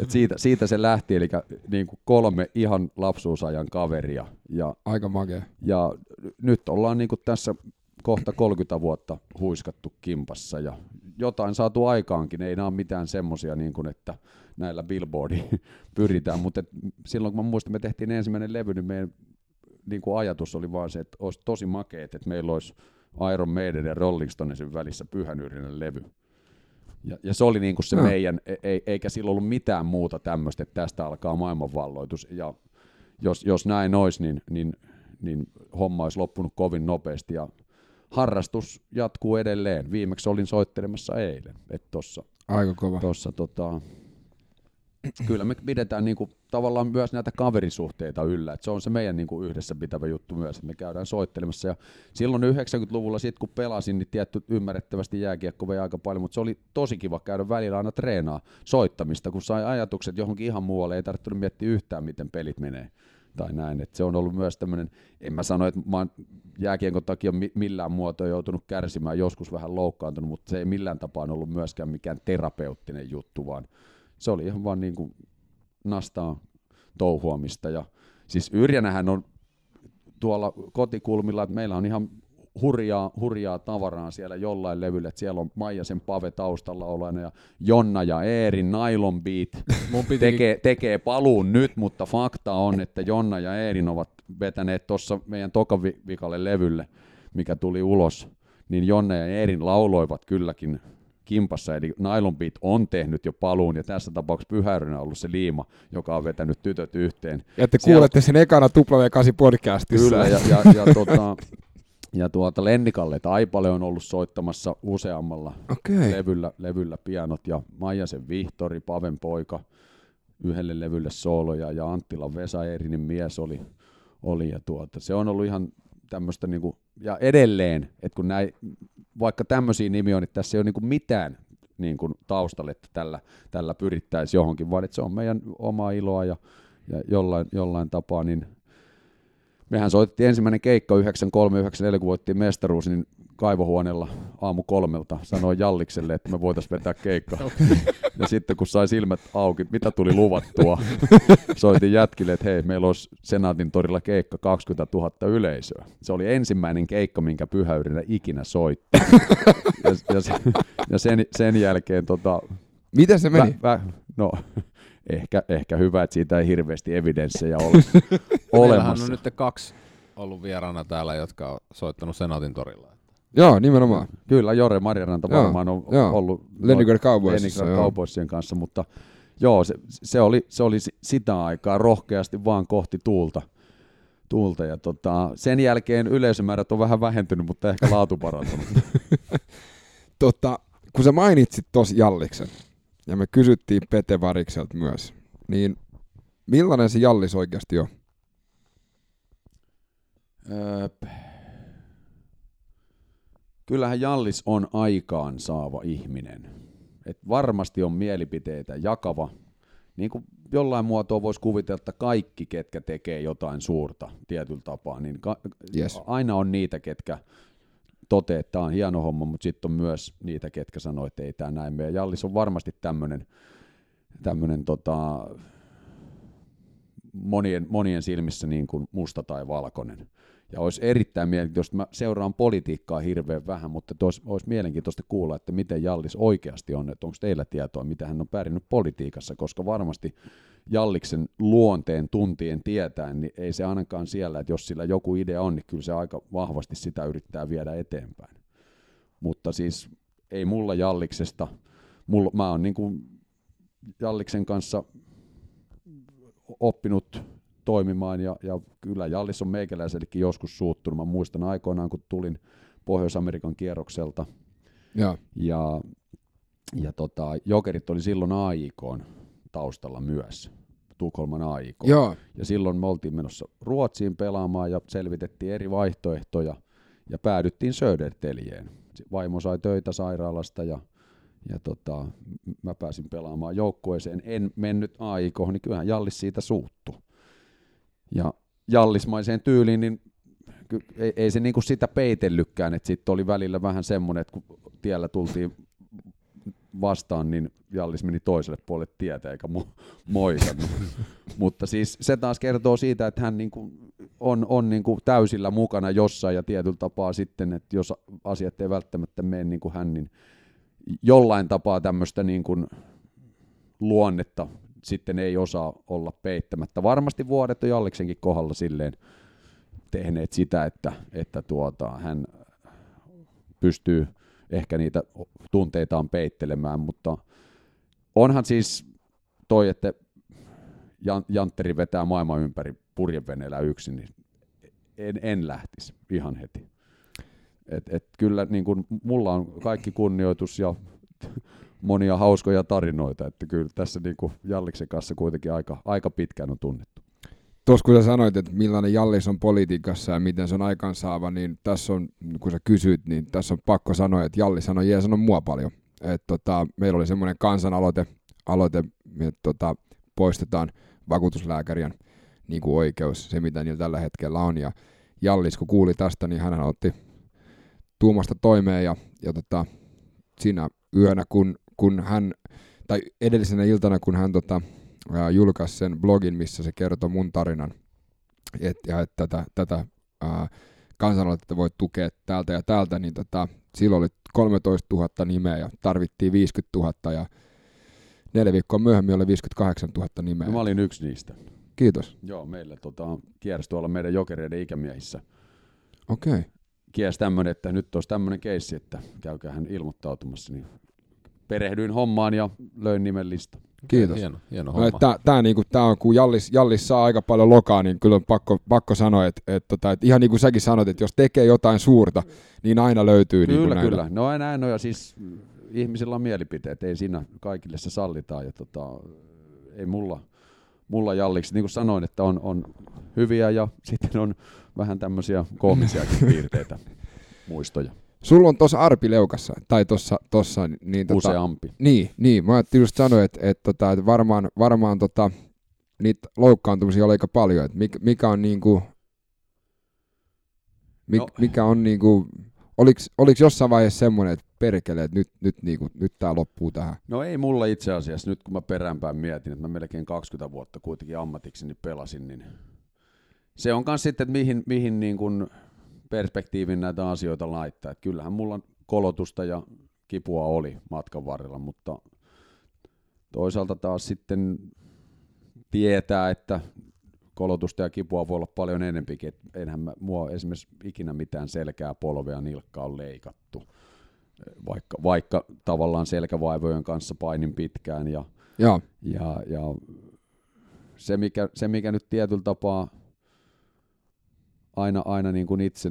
C: että siitä, siitä, se lähti, eli niin kuin kolme ihan lapsuusajan kaveria. Ja,
A: Aika makea.
C: Ja nyt ollaan niin kuin tässä kohta 30 vuotta huiskattu kimpassa ja jotain saatu aikaankin. Ei nämä ole mitään semmoisia, niin kuin, että näillä billboardiin pyritään, mutta silloin kun mä muistan, me tehtiin ensimmäinen levy, niin meidän niin kuin ajatus oli vaan se, että olisi tosi makeet, että meillä olisi Iron Maiden ja Rolling Stonesin välissä pyhänyrinen levy. Ja, ja se oli niin kuin se no. meidän, e, ei, eikä sillä ollut mitään muuta tämmöistä, että tästä alkaa maailmanvalloitus. Ja jos, jos näin olisi, niin, niin, niin homma olisi loppunut kovin nopeasti. Ja harrastus jatkuu edelleen. Viimeksi olin soittelemassa eilen. Että tossa,
A: Aika kova.
C: Tossa, tota, kyllä me pidetään niinku, tavallaan myös näitä kaverisuhteita yllä. Et se on se meidän niinku, yhdessä pitävä juttu myös, että me käydään soittelemassa. Ja silloin 90-luvulla, sit kun pelasin, niin tietty ymmärrettävästi jääkiekko vei aika paljon, mutta se oli tosi kiva käydä välillä aina treenaa soittamista, kun sai ajatukset johonkin ihan muualle, ei tarvitse miettiä yhtään, miten pelit menee tai näin. Et se on ollut myös tämmöinen, en mä sano, että mä oon jääkiekon takia millään muotoa joutunut kärsimään, joskus vähän loukkaantunut, mutta se ei millään tapaa ollut myöskään mikään terapeuttinen juttu, vaan se oli ihan vaan niin kuin nastaa touhuamista. Ja siis Yrjänähän on tuolla kotikulmilla, että meillä on ihan hurjaa, hurjaa tavaraa siellä jollain levyllä, että siellä on Maijasen Pave taustalla olena ja Jonna ja Eeri Nylon Beat Mun tekee, tekee paluun nyt, mutta fakta on, että Jonna ja Eerin ovat vetäneet tuossa meidän tokavikalle levylle, mikä tuli ulos, niin Jonna ja Eerin lauloivat kylläkin kimpassa, eli Nylon Beat on tehnyt jo paluun, ja tässä tapauksessa Pyhäyrynen on ollut se liima, joka on vetänyt tytöt yhteen.
A: Ja te Siellä... kuulette sen ekana W8 podcastissa.
C: Kyllä, ja, ja, ja tota, ja tuota Lennikalle Taipale on ollut soittamassa useammalla okay. levyllä, levyllä pianot, ja Maijasen Vihtori, Paven poika, yhdelle levylle sooloja, ja Anttila Vesa Eerinin mies oli, oli ja tuota, se on ollut ihan tämmöistä, niinku, ja edelleen, että kun näin, vaikka tämmöisiä nimiä on, niin tässä ei ole niinku mitään niin kuin taustalle, että tällä, tällä pyrittäisiin johonkin, vaan että se on meidän omaa iloa ja, ja jollain, jollain tapaa, niin mehän soitettiin ensimmäinen keikka 93-94, kun voittiin mestaruus, niin kaivohuoneella aamu kolmelta sanoin Jallikselle, että me voitaisiin vetää keikka. ja sitten kun sai silmät auki, mitä tuli luvattua, soitin jätkille, että hei, meillä olisi Senaatin torilla keikka 20 000 yleisöä. Se oli ensimmäinen keikka, minkä Pyhäyrinä ikinä soitti. ja, ja, sen, ja sen, sen jälkeen... Tota,
A: Miten se meni? Vä, vä,
C: no, ehkä, ehkä hyvä, että siitä ei hirveästi evidenssejä ole olemassa.
B: on nyt kaksi ollut vieraana täällä, jotka on soittanut Senaatin torilla.
A: Joo, nimenomaan.
C: Kyllä, Jore Marjaranta varmaan on joo. ollut
A: Leningrad
C: Cowboysien kanssa, mutta joo, se, se, oli, se oli sitä aikaa rohkeasti vaan kohti tuulta. tuulta ja tota, sen jälkeen yleisömäärät on vähän vähentynyt, mutta ehkä laatu parantunut.
A: tota, kun sä mainitsit tos Jalliksen, ja me kysyttiin Pete Varikselta myös, niin millainen se Jallis oikeasti on? Öö,
C: kyllähän Jallis on aikaan saava ihminen. Et varmasti on mielipiteitä jakava. Niin kuin jollain muotoa voisi kuvitella, että kaikki, ketkä tekee jotain suurta tietyllä tapaa, niin ka- yes. aina on niitä, ketkä toteaa, että tämä on hieno homma, mutta sitten on myös niitä, ketkä sanoo, että ei tämä näin mene. Jallis on varmasti tämmöinen tämmöinen tota, monien, monien silmissä niin kuin musta tai valkoinen. Ja olisi erittäin mielenkiintoista, mä seuraan politiikkaa hirveän vähän, mutta olisi, olisi mielenkiintoista kuulla, että miten Jallis oikeasti on, että onko teillä tietoa, mitä hän on pärjännyt politiikassa, koska varmasti Jalliksen luonteen tuntien tietäen, niin ei se ainakaan siellä, että jos sillä joku idea on, niin kyllä se aika vahvasti sitä yrittää viedä eteenpäin. Mutta siis ei mulla Jalliksesta, mulla, mä oon niin Jalliksen kanssa oppinut toimimaan ja, ja kyllä Jallis on meikäläisellekin joskus suuttunut. Mä muistan aikoinaan, kun tulin Pohjois-Amerikan kierrokselta ja, ja, ja tota, Jokerit oli silloin AIK taustalla myös, Tukholman AIK.
A: Ja.
C: Ja silloin me oltiin menossa Ruotsiin pelaamaan ja selvitettiin eri vaihtoehtoja ja päädyttiin Söderteljeen. vaimo sai töitä sairaalasta ja, ja tota, mä pääsin pelaamaan joukkueeseen. En mennyt aikoihin, niin kyllähän Jallis siitä suuttu. Ja Jallismaiseen tyyliin, niin ei, ei se niinku sitä peitellykään, että sitten oli välillä vähän semmoinen, että kun tiellä tultiin vastaan, niin Jallis meni toiselle puolelle tietä eikä mo- moikannut. Mutta siis se taas kertoo siitä, että hän niinku on, on niinku täysillä mukana jossain ja tietyllä tapaa sitten, että jos asiat ei välttämättä mene niin kuin hän, niin jollain tapaa tämmöistä niinku luonnetta sitten ei osaa olla peittämättä. Varmasti vuodet on Jalliksenkin kohdalla silleen tehneet sitä, että, että tuota, hän pystyy ehkä niitä tunteitaan peittelemään, mutta onhan siis toi, että Jan, Jantteri vetää maailman ympäri purjeveneellä yksin, niin en, en lähtisi ihan heti. Et, et kyllä niin kun, mulla on kaikki kunnioitus ja monia hauskoja tarinoita, että kyllä tässä niin kuin Jalliksen kanssa kuitenkin aika, aika pitkään on tunnettu.
A: Tuossa kun sä sanoit, että millainen Jallis on politiikassa ja miten se on aikaansaava, niin tässä on, kun sä kysyt, niin tässä on pakko sanoa, että Jallis on jeesannut mua paljon. Et tota, meillä oli semmoinen kansanaloite, aloite, että tota, poistetaan vakuutuslääkärien niin kuin oikeus, se mitä niillä tällä hetkellä on. Ja Jallis, kun kuuli tästä, niin hän otti tuumasta toimeen ja, ja tota, siinä yönä, kun, kun hän, tai edellisenä iltana, kun hän tota, julkaisi sen blogin, missä se kertoi mun tarinan, et, ja että tätä, tätä ää, kansanoitetta voi tukea täältä ja täältä, niin tota, silloin oli 13 000 nimeä ja tarvittiin 50 000 ja neljä viikkoa myöhemmin oli 58 000 nimeä.
C: No, mä olin yksi niistä.
A: Kiitos.
C: Joo, meillä tota, kiersi tuolla meidän jokereiden ikämiehissä.
A: Okei. Okay.
C: Kiersi tämmöinen, että nyt olisi tämmöinen keissi, että käykää hän ilmoittautumassa, niin perehdyin hommaan ja löin nimen lista.
A: Kiitos.
B: Hieno, hieno
A: no,
B: homma.
A: Tää, tää, niinku, tää on, kun Jallis, Jallis saa aika paljon lokaa, niin kyllä on pakko, pakko sanoa, että et, tota, et ihan niin kuin säkin sanoit, että jos tekee jotain suurta, niin aina löytyy
C: Kyllä,
A: niin
C: kyllä. Näitä. No näin on, ja siis ihmisillä on mielipiteet, ei siinä kaikille se sallitaan, ja tota, ei mulla, mulla Jalliksi, niin kuin sanoin, että on, on hyviä ja sitten on vähän tämmöisiä koomisiakin piirteitä, muistoja.
A: Sulla on tuossa Arpi Leukassa, tai tuossa, tossa, niin tota,
C: Useampi.
A: Niin, niin, mä ajattelin just sanoa, että, että, tota, että varmaan, varmaan tota, niitä loukkaantumisia oli aika paljon, että mikä, mikä on niinku, mik, no. mikä on niinku, oliks, oliks jossain vaiheessa semmoinen, että perkele, että nyt, nyt, niinku, nyt tää loppuu tähän?
C: No ei mulla itse asiassa, nyt kun mä peränpäin mietin, että mä melkein 20 vuotta kuitenkin ammatikseni pelasin, niin se on myös sitten, että mihin, mihin niin kuin perspektiivin näitä asioita laittaa. Että kyllähän mulla kolotusta ja kipua oli matkan varrella, mutta toisaalta taas sitten tietää, että kolotusta ja kipua voi olla paljon enempikin. Et enhän mä, mua esimerkiksi ikinä mitään selkää, polvea, nilkkaa on leikattu. Vaikka, vaikka tavallaan selkävaivojen kanssa painin pitkään. Ja,
A: ja.
C: ja, ja se, mikä, se, mikä nyt tietyllä tapaa aina, aina niin kuin itse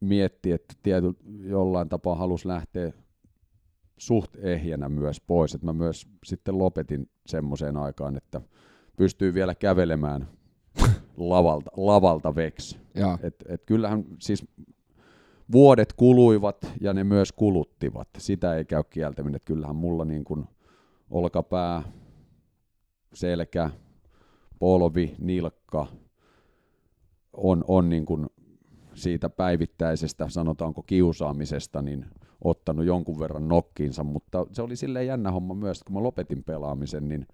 C: mietti, että tietyllä jollain tapaa halusi lähteä suht ehjänä myös pois. Että mä myös sitten lopetin semmoiseen aikaan, että pystyy vielä kävelemään lavalta, lavalta veksi. Et, et kyllähän siis vuodet kuluivat ja ne myös kuluttivat. Sitä ei käy kieltäminen. Että kyllähän mulla niin kuin olkapää, selkä, polvi, nilkka on, on niin kuin siitä päivittäisestä, sanotaanko kiusaamisesta, niin ottanut jonkun verran nokkiinsa, mutta se oli silleen jännä homma myös, kun mä lopetin pelaamisen, niin,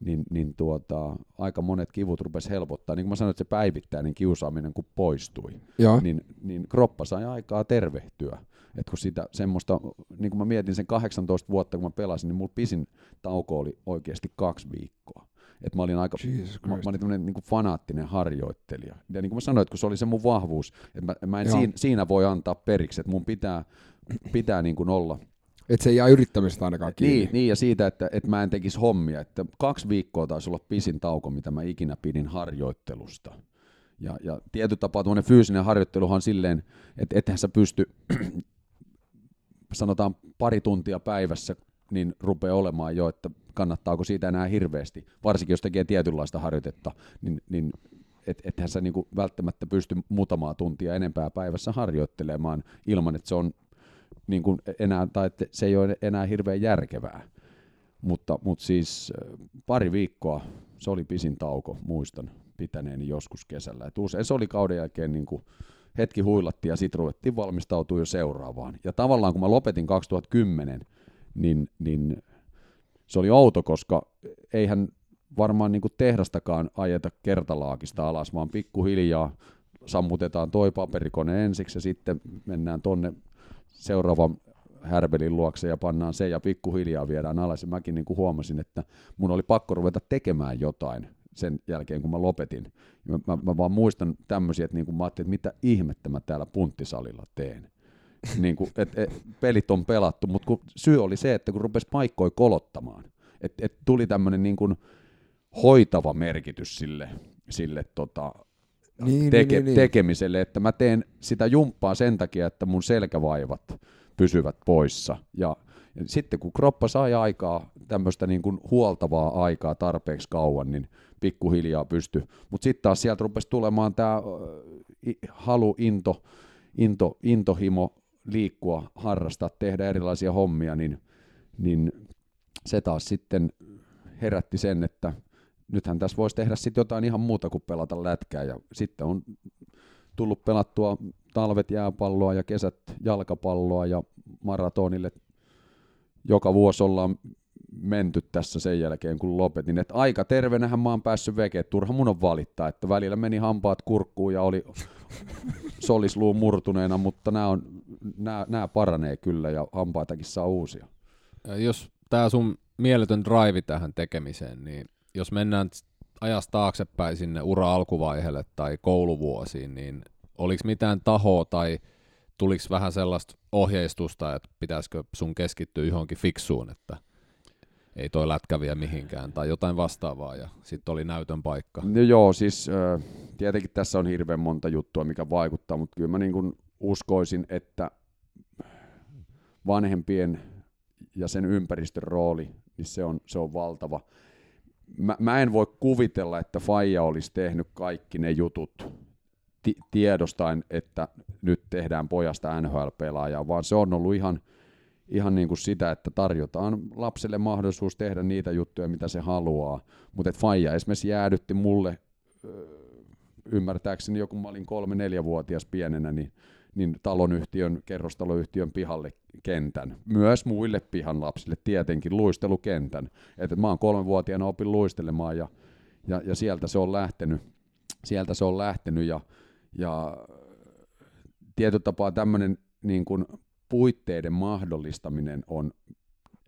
C: niin, niin tuota, aika monet kivut rupesi helpottaa. Niin kuin mä sanoin, että se päivittäinen kiusaaminen kun poistui,
A: Joo.
C: niin, niin kroppa sai aikaa tervehtyä. Et kun sitä semmoista, niin kuin mä mietin sen 18 vuotta, kun mä pelasin, niin mulla pisin tauko oli oikeasti kaksi viikkoa. Et mä olin aika, mä, mä olin tämmöinen niin fanaattinen harjoittelija. Ja niin kuin mä sanoin, että kun se oli se mun vahvuus, että mä, mä en siinä, siinä, voi antaa periksi, että mun pitää, pitää niin kuin olla.
A: Että se ei jää yrittämistä ainakaan kiinni.
C: Niin, niin ja siitä, että, että mä en tekisi hommia. Että kaksi viikkoa taisi olla pisin tauko, mitä mä ikinä pidin harjoittelusta. Ja, ja tietyllä tapaa tuonne fyysinen harjoitteluhan on silleen, että ethän sä pysty, sanotaan pari tuntia päivässä, niin rupeaa olemaan jo, että kannattaako siitä enää hirveästi, varsinkin jos tekee tietynlaista harjoitetta, niin, niin et, ethän sä niinku välttämättä pysty muutamaa tuntia enempää päivässä harjoittelemaan ilman, että se on niin kuin enää, tai että se ei ole enää hirveän järkevää. Mutta, mutta siis äh, pari viikkoa, se oli pisin tauko, muistan pitäneeni joskus kesällä. Et usein se oli kauden jälkeen niin kuin hetki huilattiin ja sitten ruvettiin valmistautua jo seuraavaan. Ja tavallaan kun mä lopetin 2010, niin, niin se oli outo, koska eihän varmaan niin kuin tehdastakaan ajeta kertalaakista alas, vaan pikkuhiljaa sammutetaan toi paperikone ensiksi ja sitten mennään tonne seuraavan härvelin luokse ja pannaan se ja pikkuhiljaa viedään alas. Ja mäkin niin kuin huomasin, että mun oli pakko ruveta tekemään jotain sen jälkeen, kun mä lopetin. Mä, mä, mä vaan muistan tämmöisiä, että niin kuin mä ajattelin, että mitä ihmettä mä täällä punttisalilla teen. Niin kuin, et, et, pelit on pelattu, mutta kun syy oli se, että kun rupesi paikkoja kolottamaan, että et tuli tämmöinen niin kuin hoitava merkitys sille, sille tota, niin, teke, niin, niin, tekemiselle, että mä teen sitä jumppaa sen takia, että mun selkävaivat pysyvät poissa. Ja, ja sitten kun kroppa sai aikaa, tämmöistä niin kuin huoltavaa aikaa tarpeeksi kauan, niin pikkuhiljaa pysty. Mutta sitten taas sieltä rupesi tulemaan tämä halu, into, into, intohimo liikkua, harrastaa, tehdä erilaisia hommia, niin, niin se taas sitten herätti sen, että nythän tässä voisi tehdä sitten jotain ihan muuta kuin pelata lätkää. Ja sitten on tullut pelattua talvet jääpalloa ja kesät jalkapalloa ja maratonille joka vuosi ollaan menty tässä sen jälkeen, kun lopetin. Et aika terveenähän mä oon päässyt veke, turha mun on valittaa, että välillä meni hampaat kurkkuun ja oli solisluu murtuneena, mutta nämä, on, nämä, nämä paranee kyllä ja hampaitakin saa uusia.
B: Jos tämä sun mieletön drive tähän tekemiseen, niin jos mennään ajasta taaksepäin sinne ura alkuvaiheelle tai kouluvuosiin, niin oliko mitään tahoa tai tuliko vähän sellaista ohjeistusta, että pitäisikö sun keskittyä johonkin fiksuun, että ei toi lätkä vie mihinkään tai jotain vastaavaa ja sitten oli näytön paikka.
C: No joo, siis tietenkin tässä on hirveän monta juttua, mikä vaikuttaa, mutta kyllä mä niin kuin uskoisin, että vanhempien ja sen ympäristön rooli, niin se on, se on valtava. Mä, mä en voi kuvitella, että Faija olisi tehnyt kaikki ne jutut ti- että nyt tehdään pojasta NHL-pelaajaa, vaan se on ollut ihan, ihan niin kuin sitä, että tarjotaan lapselle mahdollisuus tehdä niitä juttuja, mitä se haluaa. Mutta Faija esimerkiksi jäädytti mulle, ymmärtääkseni joku mä olin kolme-neljävuotias pienenä, niin, niin talonyhtiön, kerrostaloyhtiön pihalle kentän. Myös muille pihan lapsille tietenkin luistelukentän. Että mä oon kolmenvuotiaana opin luistelemaan ja, ja, ja sieltä se on lähtenyt. Sieltä se on lähtenyt ja, ja tietyllä tapaa tämmöinen niin kuin puitteiden mahdollistaminen on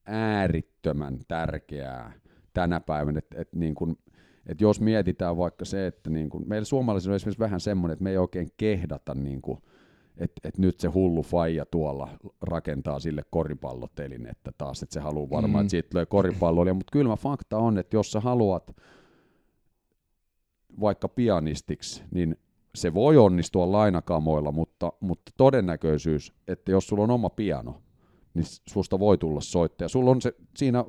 C: äärittömän tärkeää tänä päivänä, että et niin kuin, et jos mietitään vaikka se, että niin kuin, meillä suomalaisilla on esimerkiksi vähän semmoinen, että me ei oikein kehdata, niin että et nyt se hullu faija tuolla rakentaa sille että taas, että se haluaa varmaan, mm. että siitä tulee koripalloilija, mutta kylmä fakta on, että jos sä haluat vaikka pianistiksi, niin se voi onnistua lainakamoilla, mutta, mutta todennäköisyys, että jos sulla on oma piano, niin susta voi tulla soittaja. Sulla on se siinä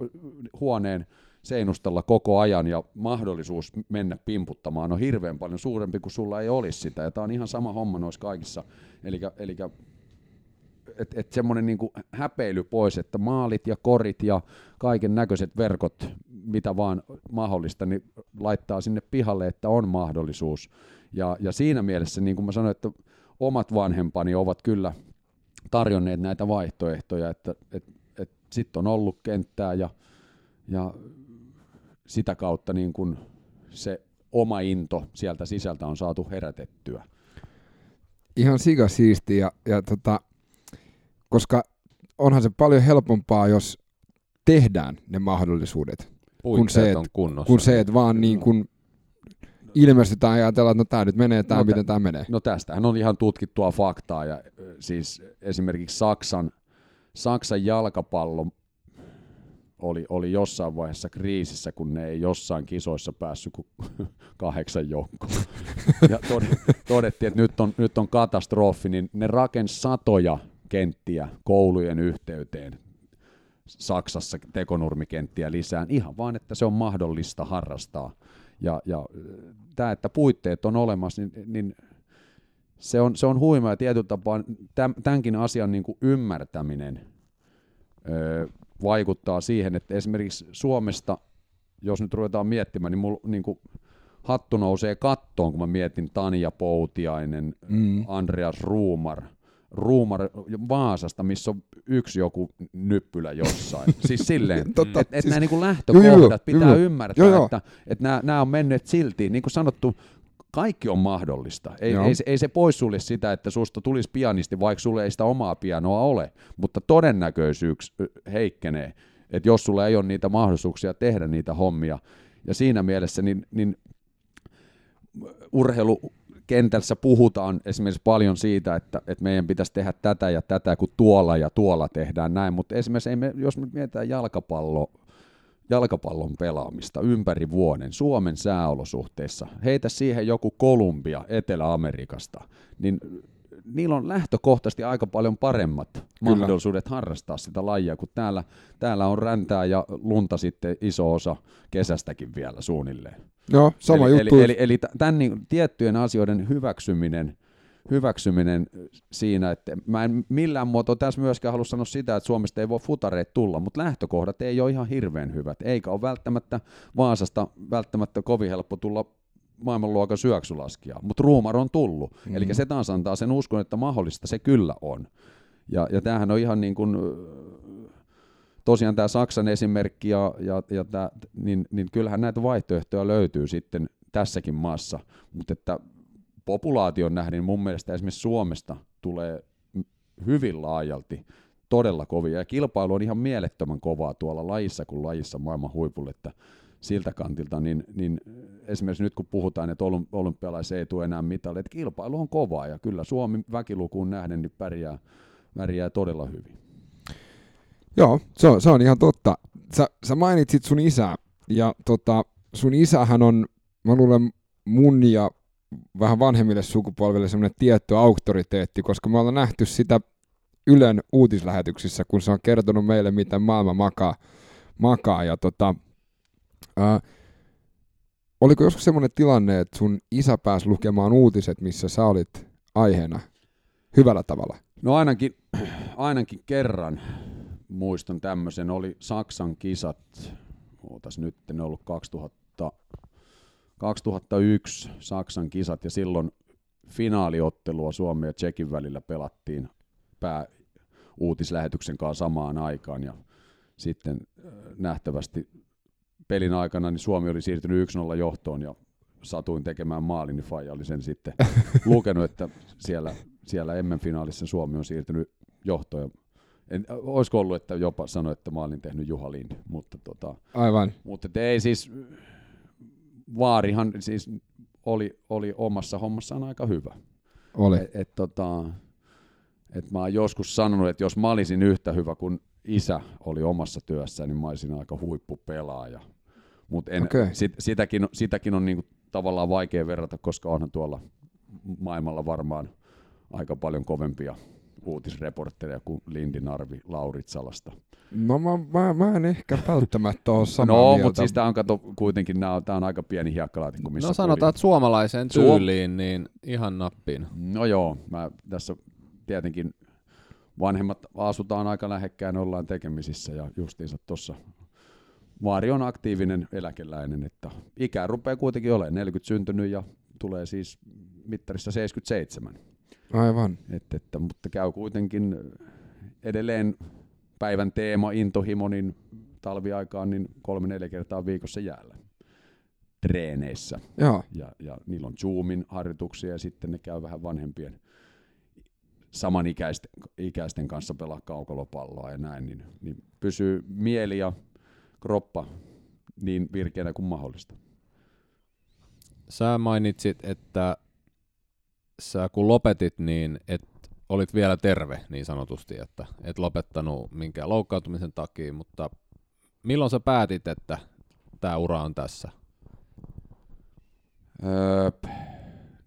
C: huoneen seinustella koko ajan ja mahdollisuus mennä pimputtamaan on hirveän paljon suurempi kuin sulla ei olisi sitä. Ja tämä on ihan sama homma noissa kaikissa. Eli että et semmoinen niinku häpeily pois, että maalit ja korit ja kaiken näköiset verkot, mitä vaan mahdollista, niin laittaa sinne pihalle, että on mahdollisuus. Ja, ja siinä mielessä, niin kuin mä sanoin, että omat vanhempani ovat kyllä tarjonneet näitä vaihtoehtoja, että et, et sitten on ollut kenttää ja, ja sitä kautta niin kuin se oma into sieltä sisältä on saatu herätettyä.
A: Ihan siga siisti ja, ja tota, koska onhan se paljon helpompaa, jos tehdään ne mahdollisuudet, kun se, et, kun se, että vaan niin kuin ilmestytään ja ajatellaan, että no tämä nyt menee, tämä no, miten tämä menee.
C: No tästähän on ihan tutkittua faktaa ja siis esimerkiksi Saksan, Saksan jalkapallo oli, oli jossain vaiheessa kriisissä, kun ne ei jossain kisoissa päässyt kuin kahdeksan joukkoon. Ja todettiin, että nyt on, nyt on katastrofi, niin ne rakensi satoja kenttiä koulujen yhteyteen. Saksassa tekonurmikenttiä lisää, ihan vaan, että se on mahdollista harrastaa. Ja, ja tämä, että puitteet on olemassa, niin, niin se on, se on huima ja tietyllä tapaa täm, tämänkin asian niin kuin ymmärtäminen öö, vaikuttaa siihen, että esimerkiksi Suomesta, jos nyt ruvetaan miettimään, niin mulla niin kuin hattu nousee kattoon, kun mä mietin Tanja Poutiainen, mm. Andreas Ruumar, Ruumar Vaasasta, missä on yksi joku nyppylä jossain. siis silleen, että et siis, nämä niin lähtökohdat joo, joo, pitää joo, ymmärtää, joo, joo. että, että nämä, nämä on menneet silti. Niin kuin sanottu, kaikki on mahdollista. Ei, ei, se, ei se poissulje sitä, että susta tulisi pianisti, vaikka sulle ei sitä omaa pianoa ole, mutta todennäköisyys heikkenee, että jos sulla ei ole niitä mahdollisuuksia tehdä niitä hommia. Ja siinä mielessä niin, niin urheilukentässä puhutaan esimerkiksi paljon siitä, että, että meidän pitäisi tehdä tätä ja tätä, kun tuolla ja tuolla tehdään näin, mutta esimerkiksi ei me, jos me mietitään jalkapallo, jalkapallon pelaamista ympäri vuoden Suomen sääolosuhteissa, heitä siihen joku Kolumbia Etelä-Amerikasta, niin niillä on lähtökohtaisesti aika paljon paremmat Kyllä. mahdollisuudet harrastaa sitä lajia, kun täällä, täällä on räntää ja lunta sitten iso osa kesästäkin vielä suunnilleen.
A: Joo, sama
C: eli,
A: juttu.
C: Eli, eli, eli tämän niin, tiettyjen asioiden hyväksyminen, hyväksyminen siinä, että mä en millään muotoa tässä myöskään halua sanoa sitä, että Suomesta ei voi futareet tulla, mutta lähtökohdat ei ole ihan hirveän hyvät, eikä ole välttämättä Vaasasta välttämättä kovin helppo tulla maailmanluokan syöksylaskia, mutta ruumar on tullut. Mm-hmm. Eli se taas antaa sen uskon, että mahdollista se kyllä on. Ja, ja tämähän on ihan niin kuin, tosiaan tämä Saksan esimerkki, ja, ja, ja tämä, niin, niin kyllähän näitä vaihtoehtoja löytyy sitten tässäkin maassa, mutta että populaation nähden mun mielestä esimerkiksi Suomesta tulee hyvin laajalti todella kovia, ja kilpailu on ihan mielettömän kovaa tuolla lajissa kuin lajissa maailman huipulle, että siltä kantilta, niin, niin esimerkiksi nyt kun puhutaan, että olympialaisia ei tule enää mitalle, että kilpailu on kovaa ja kyllä Suomi väkilukuun nähden niin pärjää, pärjää todella hyvin.
A: Joo, se on, se on ihan totta. Sä, sä mainitsit sun isää ja tota, sun isähän on, mä luulen mun ja vähän vanhemmille sukupolville semmoinen tietty auktoriteetti, koska me ollaan nähty sitä Ylen uutislähetyksissä, kun se on kertonut meille, miten maailma makaa, makaa ja tota, Ää, oliko joskus semmoinen tilanne, että sun isä pääsi lukemaan uutiset, missä sä olit aiheena hyvällä tavalla?
C: No ainakin, ainakin kerran muistan tämmöisen, oli Saksan kisat, ootas nyt, ne ollut 2000, 2001 Saksan kisat ja silloin finaaliottelua Suomen ja Tsekin välillä pelattiin pää uutislähetyksen kanssa samaan aikaan ja sitten nähtävästi pelin aikana niin Suomi oli siirtynyt 1-0 johtoon ja satuin tekemään maalin, niin Faija oli sen sitten lukenut, että siellä, siellä M-finaalissa Suomi on siirtynyt johtoon. En, olisiko ollut, että jopa sanoi, että mä olin tehnyt Juha Lind, mutta, tota,
A: Aivan.
C: mutta ei siis, Vaarihan siis oli, oli omassa hommassaan aika hyvä.
A: Oli.
C: Et, et, tota, et mä oon joskus sanonut, että jos mä olisin yhtä hyvä kuin isä oli omassa työssä, niin mä olisin aika huippupelaaja. Mutta okay. sit, sitäkin, sitäkin on niinku tavallaan vaikea verrata, koska onhan tuolla maailmalla varmaan aika paljon kovempia uutisreportteja kuin Lindi Narvi Lauritsalasta.
A: No mä, mä, mä en ehkä välttämättä ole samaa
C: No,
A: mieltä.
C: mutta siis tämä on, kato, kuitenkin tämä on aika pieni hiekkalaatikko, missä
B: No sanotaan, että suomalaiseen tyyliin, niin ihan nappiin.
C: No joo, mä tässä tietenkin vanhemmat asutaan aika lähekkään, ollaan tekemisissä ja justiinsa tuossa Vaari on aktiivinen eläkeläinen, että ikä rupeaa kuitenkin olemaan 40 syntynyt ja tulee siis mittarissa 77.
A: Aivan.
C: Et, että, mutta käy kuitenkin edelleen päivän teema, intohimo, niin talviaikaan niin kolme-neljä kertaa viikossa jäällä treeneissä.
A: Joo.
C: Ja, ja niillä on Zoomin harjoituksia ja sitten ne käy vähän vanhempien samanikäisten ikäisten kanssa pelaa kaukolopalloa ja näin, niin, niin pysyy mieli ja kroppa niin virkeänä kuin mahdollista.
B: Sä mainitsit, että sä kun lopetit, niin et olit vielä terve niin sanotusti, että et lopettanut minkään loukkaantumisen takia, mutta milloin sä päätit, että tämä ura on tässä?
C: Öö,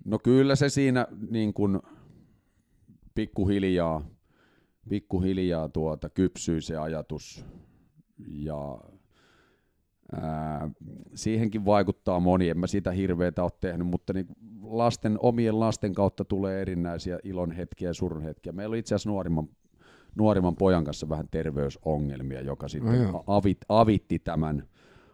C: no kyllä se siinä niin kuin pikkuhiljaa, pikkuhiljaa tuota, kypsyi se ajatus ja Ää, siihenkin vaikuttaa moni, en mä sitä hirveätä ole tehnyt, mutta niin lasten, omien lasten kautta tulee erinäisiä ilon hetkiä ja surun hetkiä. Meillä oli itse asiassa nuorimman, nuorimman pojan kanssa vähän terveysongelmia, joka sitten
A: joo.
C: avit, avitti tämän,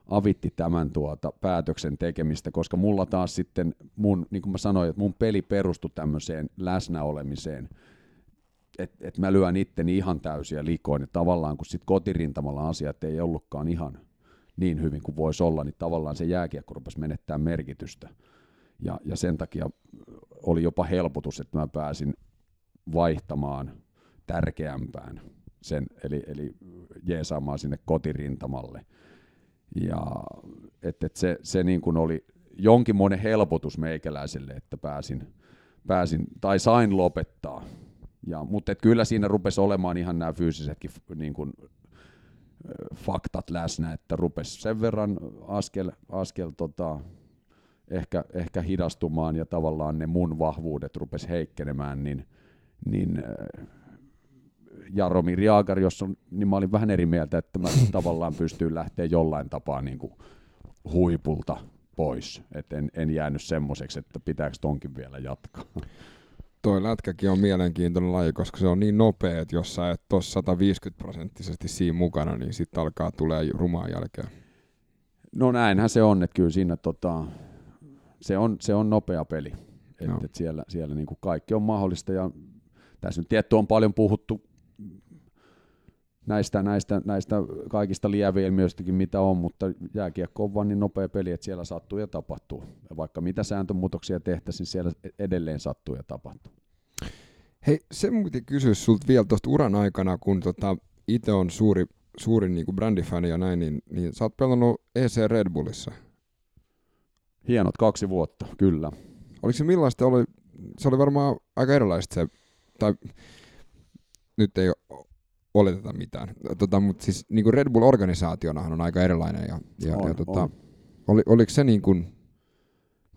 C: avitti tämän tuota päätöksen tekemistä, koska mulla taas sitten mun, niin kuin mä sanoin, että mun peli perustui tämmöiseen läsnäolemiseen, että et mä lyön itteni ihan täysiä likoon, ja tavallaan kun sitten kotirintamalla asiat ei ollutkaan ihan niin hyvin kuin voisi olla, niin tavallaan se jääkiekko rupesi menettää merkitystä. Ja, ja sen takia oli jopa helpotus, että mä pääsin vaihtamaan tärkeämpään sen, eli, eli jeesaamaan sinne kotirintamalle. Ja et, et se, se niin kuin oli jonkinmoinen helpotus meikäläiselle, että pääsin, pääsin tai sain lopettaa. Ja, mutta et kyllä siinä rupesi olemaan ihan nämä fyysisetkin niin kuin, faktat läsnä, että rupesi sen verran askel, askel tota, ehkä, ehkä hidastumaan ja tavallaan ne mun vahvuudet rupesi heikkenemään, niin, niin Jaromir Jaagar, jos on, niin mä olin vähän eri mieltä, että mä tavallaan pystyin lähteä jollain tapaa niin kuin huipulta pois. Et en, en jäänyt semmoiseksi, että pitääkö tonkin vielä jatkaa.
A: Toi lätkäkin on mielenkiintoinen laji, koska se on niin nopea, että jos sä et ole 150 prosenttisesti siinä mukana, niin sitten alkaa tulee rumaa jälkeen.
C: No näinhän se on, että kyllä siinä tota, se, on, se on nopea peli. Et,
A: Joo.
C: et siellä siellä niin kuin kaikki on mahdollista ja tässä nyt tietty on paljon puhuttu näistä, näistä, näistä kaikista lieveilmiöistäkin, mitä on, mutta jääkiekko on vaan niin nopea peli, että siellä sattuu ja tapahtuu. Ja vaikka mitä sääntömuutoksia tehtäisiin, siellä edelleen sattuu ja tapahtuu.
A: Hei, se mun piti kysyä sulta vielä tuosta uran aikana, kun tota, itse on suuri, suuri niinku brändifani ja näin, niin, niin sä oot pelannut EC Red Bullissa.
C: Hienot kaksi vuotta, kyllä.
A: Oliko se millaista? Oli, se oli varmaan aika erilaista se, tai nyt ei oleteta mitään, tota, mutta siis niin kuin Red Bull-organisaationahan on aika erilainen. Ja, ja,
C: On,
A: ja tota,
C: on.
A: Oli, oliko se niin kuin,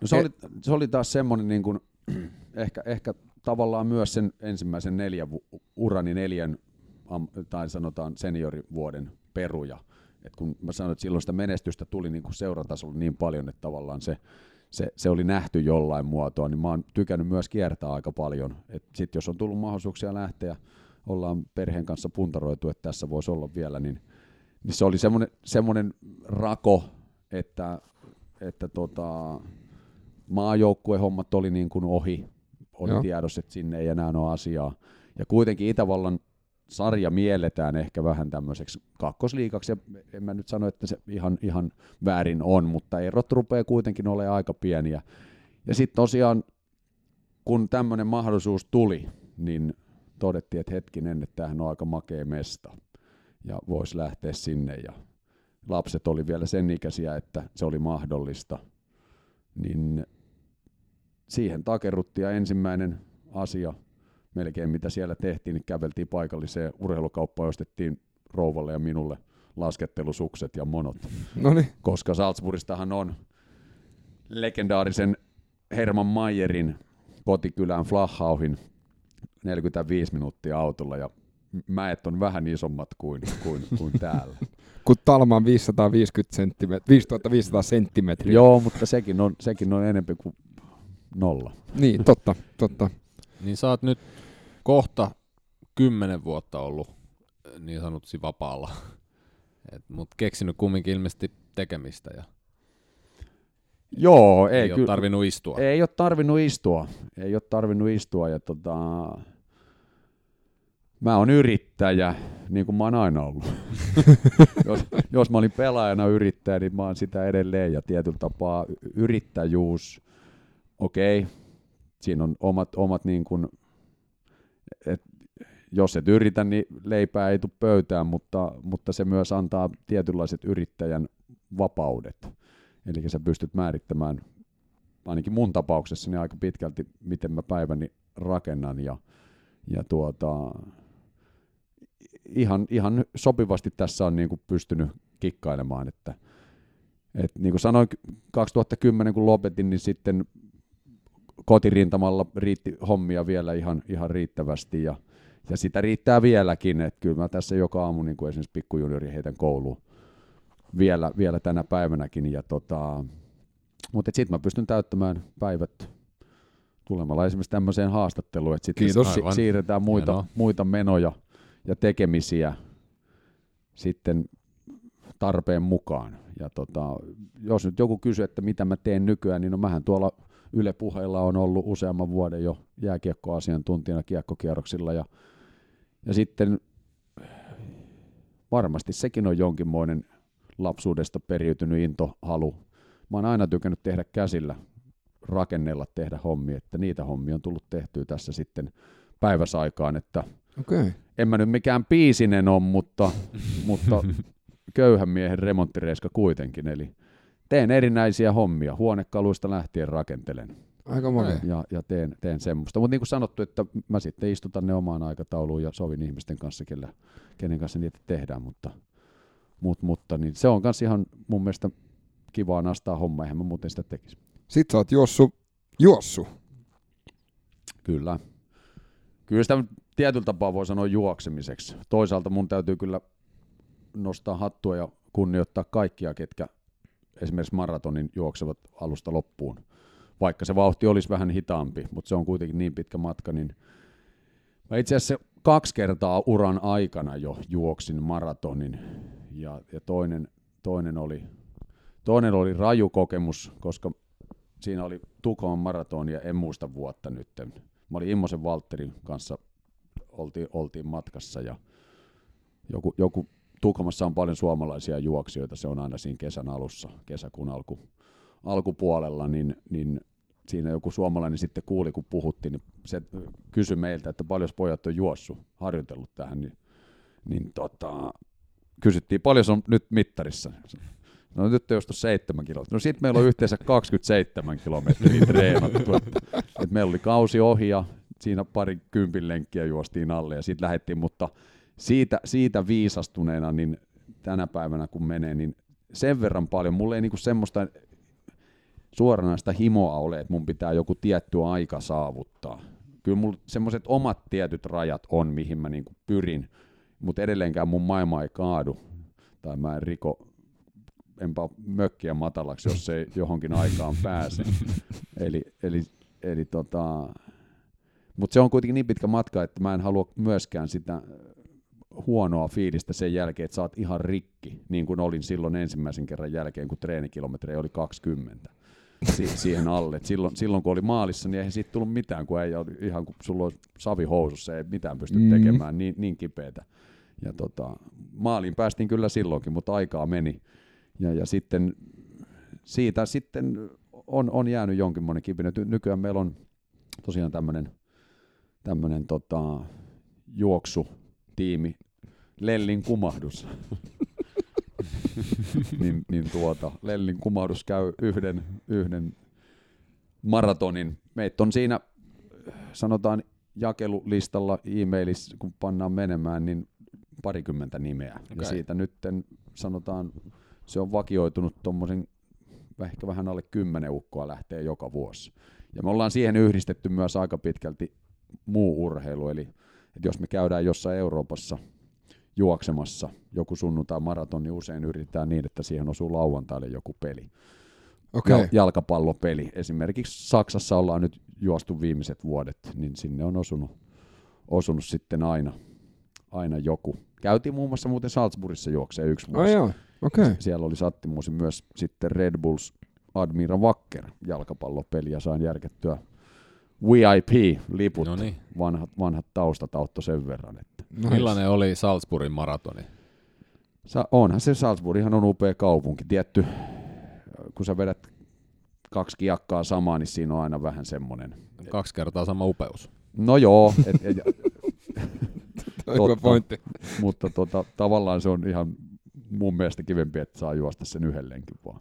C: No se,
A: E-
C: oli, se oli taas semmoinen niin kuin, ehkä, ehkä tavallaan myös sen ensimmäisen neljän urani neljän, am, tai sanotaan seniorivuoden peruja. Et kun mä sanoin, että silloin sitä menestystä tuli niin kuin seuratasolla niin paljon, että tavallaan se, se, se oli nähty jollain muotoa, niin mä oon tykännyt myös kiertää aika paljon. Sitten jos on tullut mahdollisuuksia lähteä, ollaan perheen kanssa puntaroitu, että tässä voisi olla vielä, niin, niin se oli semmoinen, semmoinen rako, että, että tota, maajoukkuehommat oli niin kuin ohi. Oli
A: Joo.
C: tiedossa, että sinne ei enää ole asiaa. Ja kuitenkin Itävallan sarja mielletään ehkä vähän tämmöiseksi kakkosliikaksi, ja en mä nyt sano, että se ihan, ihan väärin on, mutta erot rupeaa kuitenkin olemaan aika pieniä. Ja sitten tosiaan, kun tämmöinen mahdollisuus tuli, niin todettiin, että hetkinen, että tämähän on aika makea mesta, ja voisi lähteä sinne, ja lapset oli vielä sen ikäisiä, että se oli mahdollista, niin siihen takerruttiin ja ensimmäinen asia, melkein mitä siellä tehtiin, niin käveltiin paikalliseen urheilukauppaan, ostettiin rouvalle ja minulle laskettelusukset ja monot,
A: no niin,
C: koska Salzburgistahan on legendaarisen Herman Mayerin kotikylään Flachauhin 45 minuuttia autolla ja mäet on vähän isommat kuin, kuin, kuin täällä.
A: kun Talma on 550 senttimetriä, 5500 senttimetriä.
C: Joo, mutta sekin on, sekin on enemmän kuin nolla.
A: Niin, totta, totta.
B: Niin sä oot nyt kohta kymmenen vuotta ollut äh, niin sanotusti vapaalla, mutta keksinyt kumminkin ilmeisesti tekemistä ja
C: Joo,
B: ei,
C: ei,
B: ole tarvinnut istua.
C: Ei ole tarvinnut istua. Ei ole tarvinnut istua. Ja tota, mä oon yrittäjä, niin kuin mä oon aina ollut. jos, jos mä olin pelaajana yrittäjä, niin mä oon sitä edelleen. Ja tietyllä tapaa yrittäjyys, okei, okay, siinä on omat, omat niin kuin, et, jos et yritä, niin leipää ei tule pöytään, mutta, mutta se myös antaa tietynlaiset yrittäjän vapaudet. Eli sä pystyt määrittämään ainakin mun tapauksessa niin aika pitkälti, miten mä päiväni rakennan ja, ja tuota, ihan, ihan sopivasti tässä on niin kuin pystynyt kikkailemaan, että et niin kuin sanoin 2010 kun lopetin, niin sitten kotirintamalla riitti hommia vielä ihan, ihan riittävästi ja, ja sitä riittää vieläkin, että kyllä mä tässä joka aamu niin kuin esimerkiksi pikkujuniori heitän kouluun, vielä, vielä tänä päivänäkin. Ja tota, mutta sitten mä pystyn täyttämään päivät tulemalla esimerkiksi tämmöiseen haastatteluun, että sitten si- siirretään muita,
B: Hienoa.
C: muita menoja ja tekemisiä sitten tarpeen mukaan. Ja tota, jos nyt joku kysyy, että mitä mä teen nykyään, niin no mähän tuolla Yle Puheilla on ollut useamman vuoden jo jääkiekkoasiantuntijana kiekkokierroksilla ja, ja sitten varmasti sekin on jonkinmoinen lapsuudesta periytynyt into, halu. Mä oon aina tykännyt tehdä käsillä, rakennella, tehdä hommia, että niitä hommia on tullut tehtyä tässä sitten päiväsaikaan, että.
A: Okay.
C: en mä nyt mikään piisinen on, mutta, mutta köyhän miehen remonttireiska kuitenkin, eli teen erinäisiä hommia, huonekaluista lähtien rakentelen
A: Aika makea.
C: ja, ja teen, teen semmoista. Mutta niin kuin sanottu, että mä sitten istutan ne omaan aikatauluun ja sovin ihmisten kanssa, kellä, kenen kanssa niitä tehdään, mutta, mut, mutta niin se on myös ihan mun mielestä kivaa nastaa homma, eihän mä muuten sitä tekisi.
A: Sitten sä oot Jossu, Juossu.
C: Kyllä. Kyllä sitä tietyllä tapaa voi sanoa juoksemiseksi. Toisaalta mun täytyy kyllä nostaa hattua ja kunnioittaa kaikkia, ketkä esimerkiksi maratonin juoksevat alusta loppuun. Vaikka se vauhti olisi vähän hitaampi, mutta se on kuitenkin niin pitkä matka, niin mä itse asiassa kaksi kertaa uran aikana jo juoksin maratonin ja, ja toinen, toinen, oli, toinen oli raju kokemus, koska siinä oli Tukholman maratoni ja en muista vuotta nyt. Mä olin Immosen Valtterin kanssa, oltiin, oltiin matkassa ja joku, joku Tukholmassa on paljon suomalaisia juoksijoita, se on aina siinä kesän alussa, kesäkuun alku, alkupuolella, niin, niin siinä joku suomalainen sitten kuuli, kun puhuttiin, niin se kysyi meiltä, että paljon pojat on juossut, harjoitellut tähän, niin, niin tota, kysyttiin, paljon se on nyt mittarissa. No nyt on jostu seitsemän kilometriä. No sitten meillä on yhteensä 27 kilometriä treenattu. Että, että meillä oli kausi ohi ja siinä pari kympin lenkkiä juostiin alle ja sitten lähdettiin, mutta siitä, siitä viisastuneena niin tänä päivänä kun menee, niin sen verran paljon, mulla ei niinku semmoista suoranaista himoa ole, että mun pitää joku tietty aika saavuttaa. Kyllä mulla semmoiset omat tietyt rajat on, mihin mä niinku pyrin, mutta edelleenkään mun maailma ei kaadu tai mä en riko enpä mökkiä matalaksi, jos se johonkin aikaan pääse. eli, eli, eli tota, mutta se on kuitenkin niin pitkä matka, että mä en halua myöskään sitä huonoa fiilistä sen jälkeen, että sä oot ihan rikki, niin kuin olin silloin ensimmäisen kerran jälkeen, kun treenikilometrejä oli 20 si- siihen alle. Et silloin, silloin kun oli maalissa, niin eihän siitä tullut mitään, kun ei ihan kun sulla on savi housussa, ei mitään pysty
A: Mm.
C: tekemään, niin, niin kipeätä. Ja tota, maaliin päästiin kyllä silloinkin, mutta aikaa meni. Ja, ja sitten siitä sitten on, on jäänyt jonkinmoinen kipinä. Ty- Nykyään meillä on tosiaan tämmöinen tämmönen tota, juoksutiimi, Lellin kumahdus. niin, niin tuota, Lellin kumahdus käy yhden, yhden maratonin. Meitä on siinä, sanotaan jakelulistalla e-mailissa, kun pannaan menemään, niin parikymmentä nimeä. Okay. Ja siitä nyt sanotaan, se on vakioitunut tuommoisen ehkä vähän alle kymmenen ukkoa lähtee joka vuosi. Ja me ollaan siihen yhdistetty myös aika pitkälti muu urheilu, eli että jos me käydään jossain Euroopassa juoksemassa joku sunnuntai maraton, niin usein yritetään niin, että siihen osuu lauantaille joku peli. Jal- jalkapallopeli. Esimerkiksi Saksassa ollaan nyt juostu viimeiset vuodet, niin sinne on osunut, osunut sitten aina, aina joku. Käytiin muun muassa muuten Salzburgissa juoksee yksi vuosi.
A: joo, okei. Okay.
C: Siellä oli sattimusi myös sitten Red Bulls Admira Wacker jalkapallopeli ja sain järkettyä VIP-liput.
B: No niin.
C: Vanhat, vanhat taustat auttoi sen verran. Että.
A: Nice.
B: Millainen oli Salzburgin maratoni?
C: Sa- onhan se Salzburghan on upea kaupunki. Tietty, kun sä vedät kaksi kiakkaa samaan, niin siinä on aina vähän semmoinen.
B: Kaksi kertaa sama upeus.
C: No joo, et, et,
A: On Hyvä
C: totta.
A: pointti.
C: mutta tota, tavallaan se on ihan mun mielestä kivempi, että saa juosta sen yhden lenkin vaan.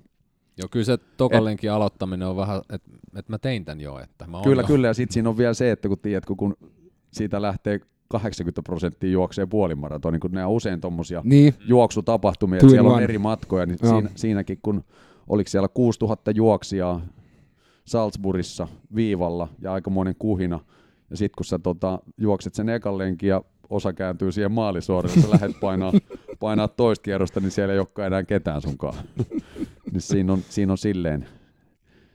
B: Joo, kyllä se tokalenkin aloittaminen on vähän, että et mä tein tän jo, että mä
C: Kyllä,
B: jo.
C: kyllä. Ja sitten siinä on vielä se, että kun tiedät, kun, kun siitä lähtee 80 prosenttia juoksee puolimaraton, niin kun ne on usein tuommoisia
A: Niin,
C: juoksutapahtumia, että siellä on eri matkoja, niin
A: Joo.
C: siinä, siinäkin kun oliko siellä 6000 juoksijaa Salzburgissa viivalla ja aikamoinen kuhina, ja sitten kun sä tota, juokset sen ekan lenkin ja osa kääntyy siihen maalisuorille, jos sä lähdet painaa, painaa toista kierrosta, niin siellä ei olekaan enää ketään sunkaan. niin siinä on, siinä on silleen,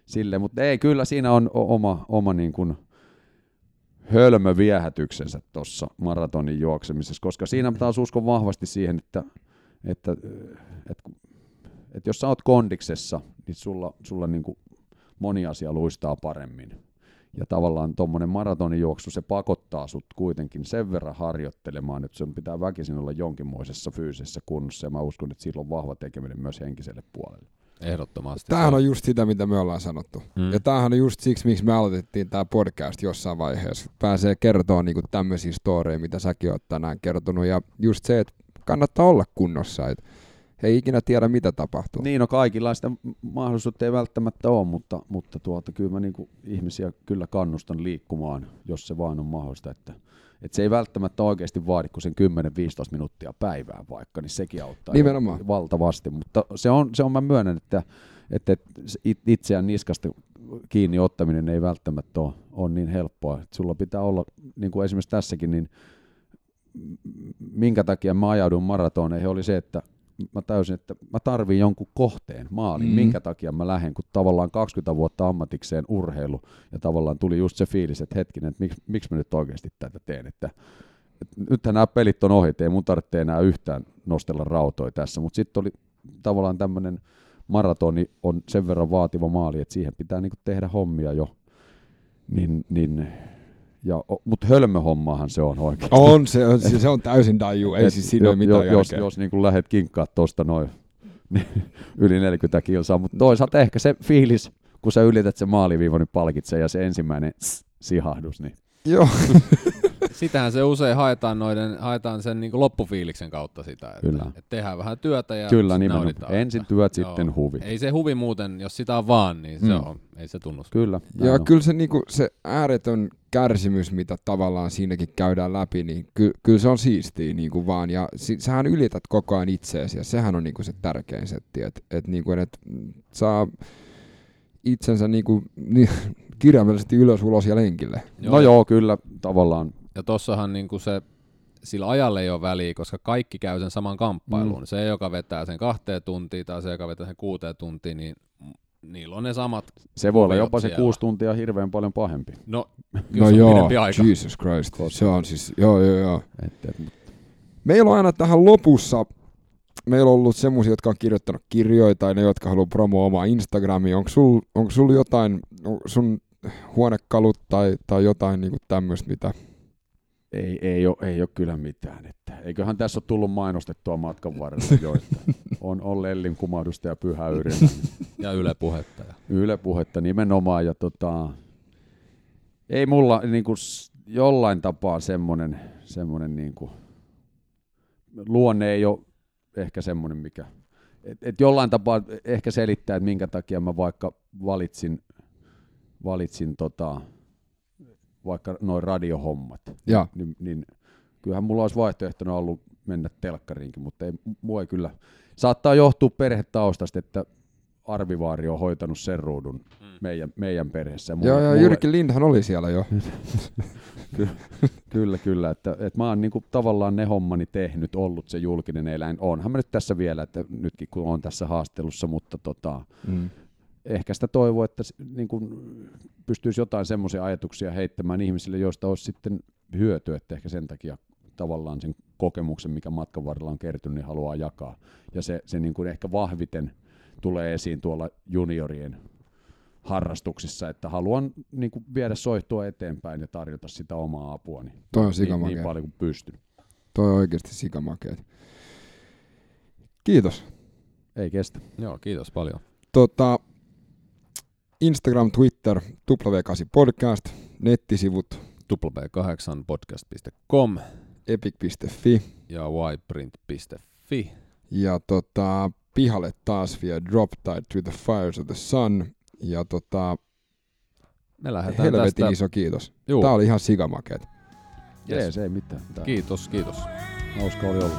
C: silleen. mutta ei, kyllä siinä on oma, oma niin kuin hölmöviehätyksensä tuossa maratonin juoksemisessa, koska siinä taas uskon vahvasti siihen, että, että, että, että jos sä oot kondiksessa, niin sulla, sulla niin kuin moni asia luistaa paremmin. Ja tavallaan tuommoinen maratonijuoksu, se pakottaa sut kuitenkin sen verran harjoittelemaan, että sun pitää väkisin olla jonkinmoisessa fyysisessä kunnossa, ja mä uskon, että sillä on vahva tekeminen myös henkiselle puolelle.
B: Ehdottomasti.
A: Tämähän on just sitä, mitä me ollaan sanottu.
B: Mm.
A: Ja tämähän on just siksi, miksi me aloitettiin tämä podcast jossain vaiheessa. Pääsee kertoa niinku tämmöisiä storeja, mitä säkin oot tänään kertonut. Ja just se, että kannattaa olla kunnossa. Et ei ikinä tiedä, mitä tapahtuu.
C: Niin, no kaikilla sitä mahdollisuutta ei välttämättä ole, mutta, mutta tuota, kyllä mä niin ihmisiä kyllä kannustan liikkumaan, jos se vaan on mahdollista. Että, että se ei välttämättä oikeasti vaadi kuin sen 10-15 minuuttia päivään vaikka, niin sekin auttaa
A: Nimenomaan.
C: valtavasti. Mutta se on, se on mä myönnän, että, että it- itseään niskasta kiinni ottaminen ei välttämättä ole, ole niin helppoa. Että sulla pitää olla, niin kuin esimerkiksi tässäkin, niin minkä takia mä ajaudun maratoneihin oli se, että mä täysin, että mä tarviin jonkun kohteen, maalin,
A: Mm.
C: minkä takia mä lähden, kun tavallaan 20 vuotta ammatikseen urheilu, ja tavallaan tuli just se fiilis, että hetkinen, että miksi, miksi mä nyt oikeasti tätä teen, että, että nythän nämä pelit on ohi, ei mun tarvitse enää yhtään nostella rautoja tässä, mutta sitten oli tavallaan tämmöinen maratoni on sen verran vaativa maali, että siihen pitää niinku tehdä hommia jo, niin, niin ja, mutta hölmöhommahan se on oikein.
A: On, se on, se on täysin daju. Ei
C: Et
A: siis siinä ole mitään
C: jo, jos, jos niin lähdet kinkkaa tuosta noin niin yli 40 kilsaa, mutta toisaalta ehkä se fiilis, kun sä ylität se maaliviiva, niin palkitsee ja se ensimmäinen sihahdus, niin
A: Joo.
B: Sitähän se usein haetaan, noiden, haetaan sen niin loppufiiliksen kautta sitä, että,
C: Kyllä.
B: että tehdään vähän työtä ja
C: kyllä nimenomaan. Ensin
B: että-
C: työt,
B: Joo.
C: sitten huvi.
B: Ei se huvi muuten, jos sitä on vaan, niin se
A: Mm.
B: on, ei se tunnu.
C: Kyllä.
A: Ja
C: on.
A: kyllä se, niinku, se ääretön kärsimys, mitä tavallaan siinäkin käydään läpi, niin ky, kyllä se on siistiä niinku vaan. Ja si, sähän ylität koko ajan itseesi ja sehän on niinku se tärkein setti, että et, niinku, et saa itsensä niinku, ni, kirjaimellisesti ylös, ulos ja lenkille.
C: No joo, kyllä tavallaan.
B: Ja tossahan niinku se, sillä ajalle ei ole väliä, koska kaikki käy sen saman kamppailun.
C: Mm.
B: Se, joka vetää sen kahteen tuntiin tai se, joka vetää sen kuuteen tuntiin, niin niillä on ne samat.
C: Se voi olla jopa se
B: siellä.
C: kuusi tuntia hirveän paljon pahempi.
B: No, kyllä
A: no
B: se on
A: joo,
B: aika.
A: Jesus Christ. Se on siis, joo joo joo.
C: Et, et,
A: Meillä on aina tähän lopussa, meillä on ollut semmoisia, jotka on kirjoittanut kirjoja tai ne, jotka haluaa promoa omaa Instagramia. Onko sul, onko sul jotain, on sun huonekalut tai, tai jotain niinku tämmöistä, mitä...
C: ei, ei, ole, ei ole kyllä mitään. Että, eiköhän tässä ole tullut mainostettua matkan varrella joista. On, on Lellin kumahdusta ja Pyhä Yrjönä.
B: Ja Yle puhetta. Ja.
C: Yle puhetta nimenomaan. Ja tota, ei mulla niinku, s- jollain tapaa semmoinen, semmoinen niinku, luonne ei ole ehkä semmoinen, mikä... Et, et jollain tapaa ehkä selittää, että minkä takia mä vaikka valitsin, valitsin tota, vaikka noin radiohommat.
A: Ja,
C: Niin, niin kyllähän mulla olisi vaihtoehtona ollut mennä telkkariinkin, mutta ei, mua ei kyllä... Saattaa johtua perhetaustasta, että Arvivaari on hoitanut sen ruudun
B: Mm.
C: meidän, meidän perheessä. Ja
A: joo, joo, Jyrki Lindhan oli siellä jo.
C: Kyllä, kyllä. Että, että mä oon niinku tavallaan ne hommani tehnyt, ollut se julkinen eläin. Onhan mä nyt tässä vielä, että nytkin kun on tässä haastelussa, mutta tota,
A: Mm.
C: Ehkä sitä toivoa, että niin kuin pystyisi jotain semmoisia ajatuksia heittämään ihmisille, joista olisi sitten hyötyä, että ehkä sen takia tavallaan sen kokemuksen, mikä matkan varrella on kertynyt, niin haluaa jakaa. Ja se, se niin kuin ehkä vahviten tulee esiin tuolla juniorien harrastuksissa, että haluan niin kuin viedä soihtua eteenpäin ja tarjota sitä omaa apua niin,
A: Toi on
C: niin, niin paljon kuin pystyn.
A: Toi on oikeasti sikamakeet. Kiitos.
C: Ei kestä.
B: Joo, kiitos paljon.
A: Tota, Instagram, Twitter, W8 Podcast, nettisivut
B: w8podcast.com,
A: epic.fi
B: ja yprint.fi.
A: Ja tota, pihalle taas vielä Drop Tide to the Fires of the Sun. Ja tota,
B: me lähdetään tästä...
A: iso kiitos.
B: Juu.
A: Tää oli ihan sigamaket. Yes.
C: Jees, ei mitään. Tää.
B: Kiitos, kiitos.
C: Hauska oli ollut.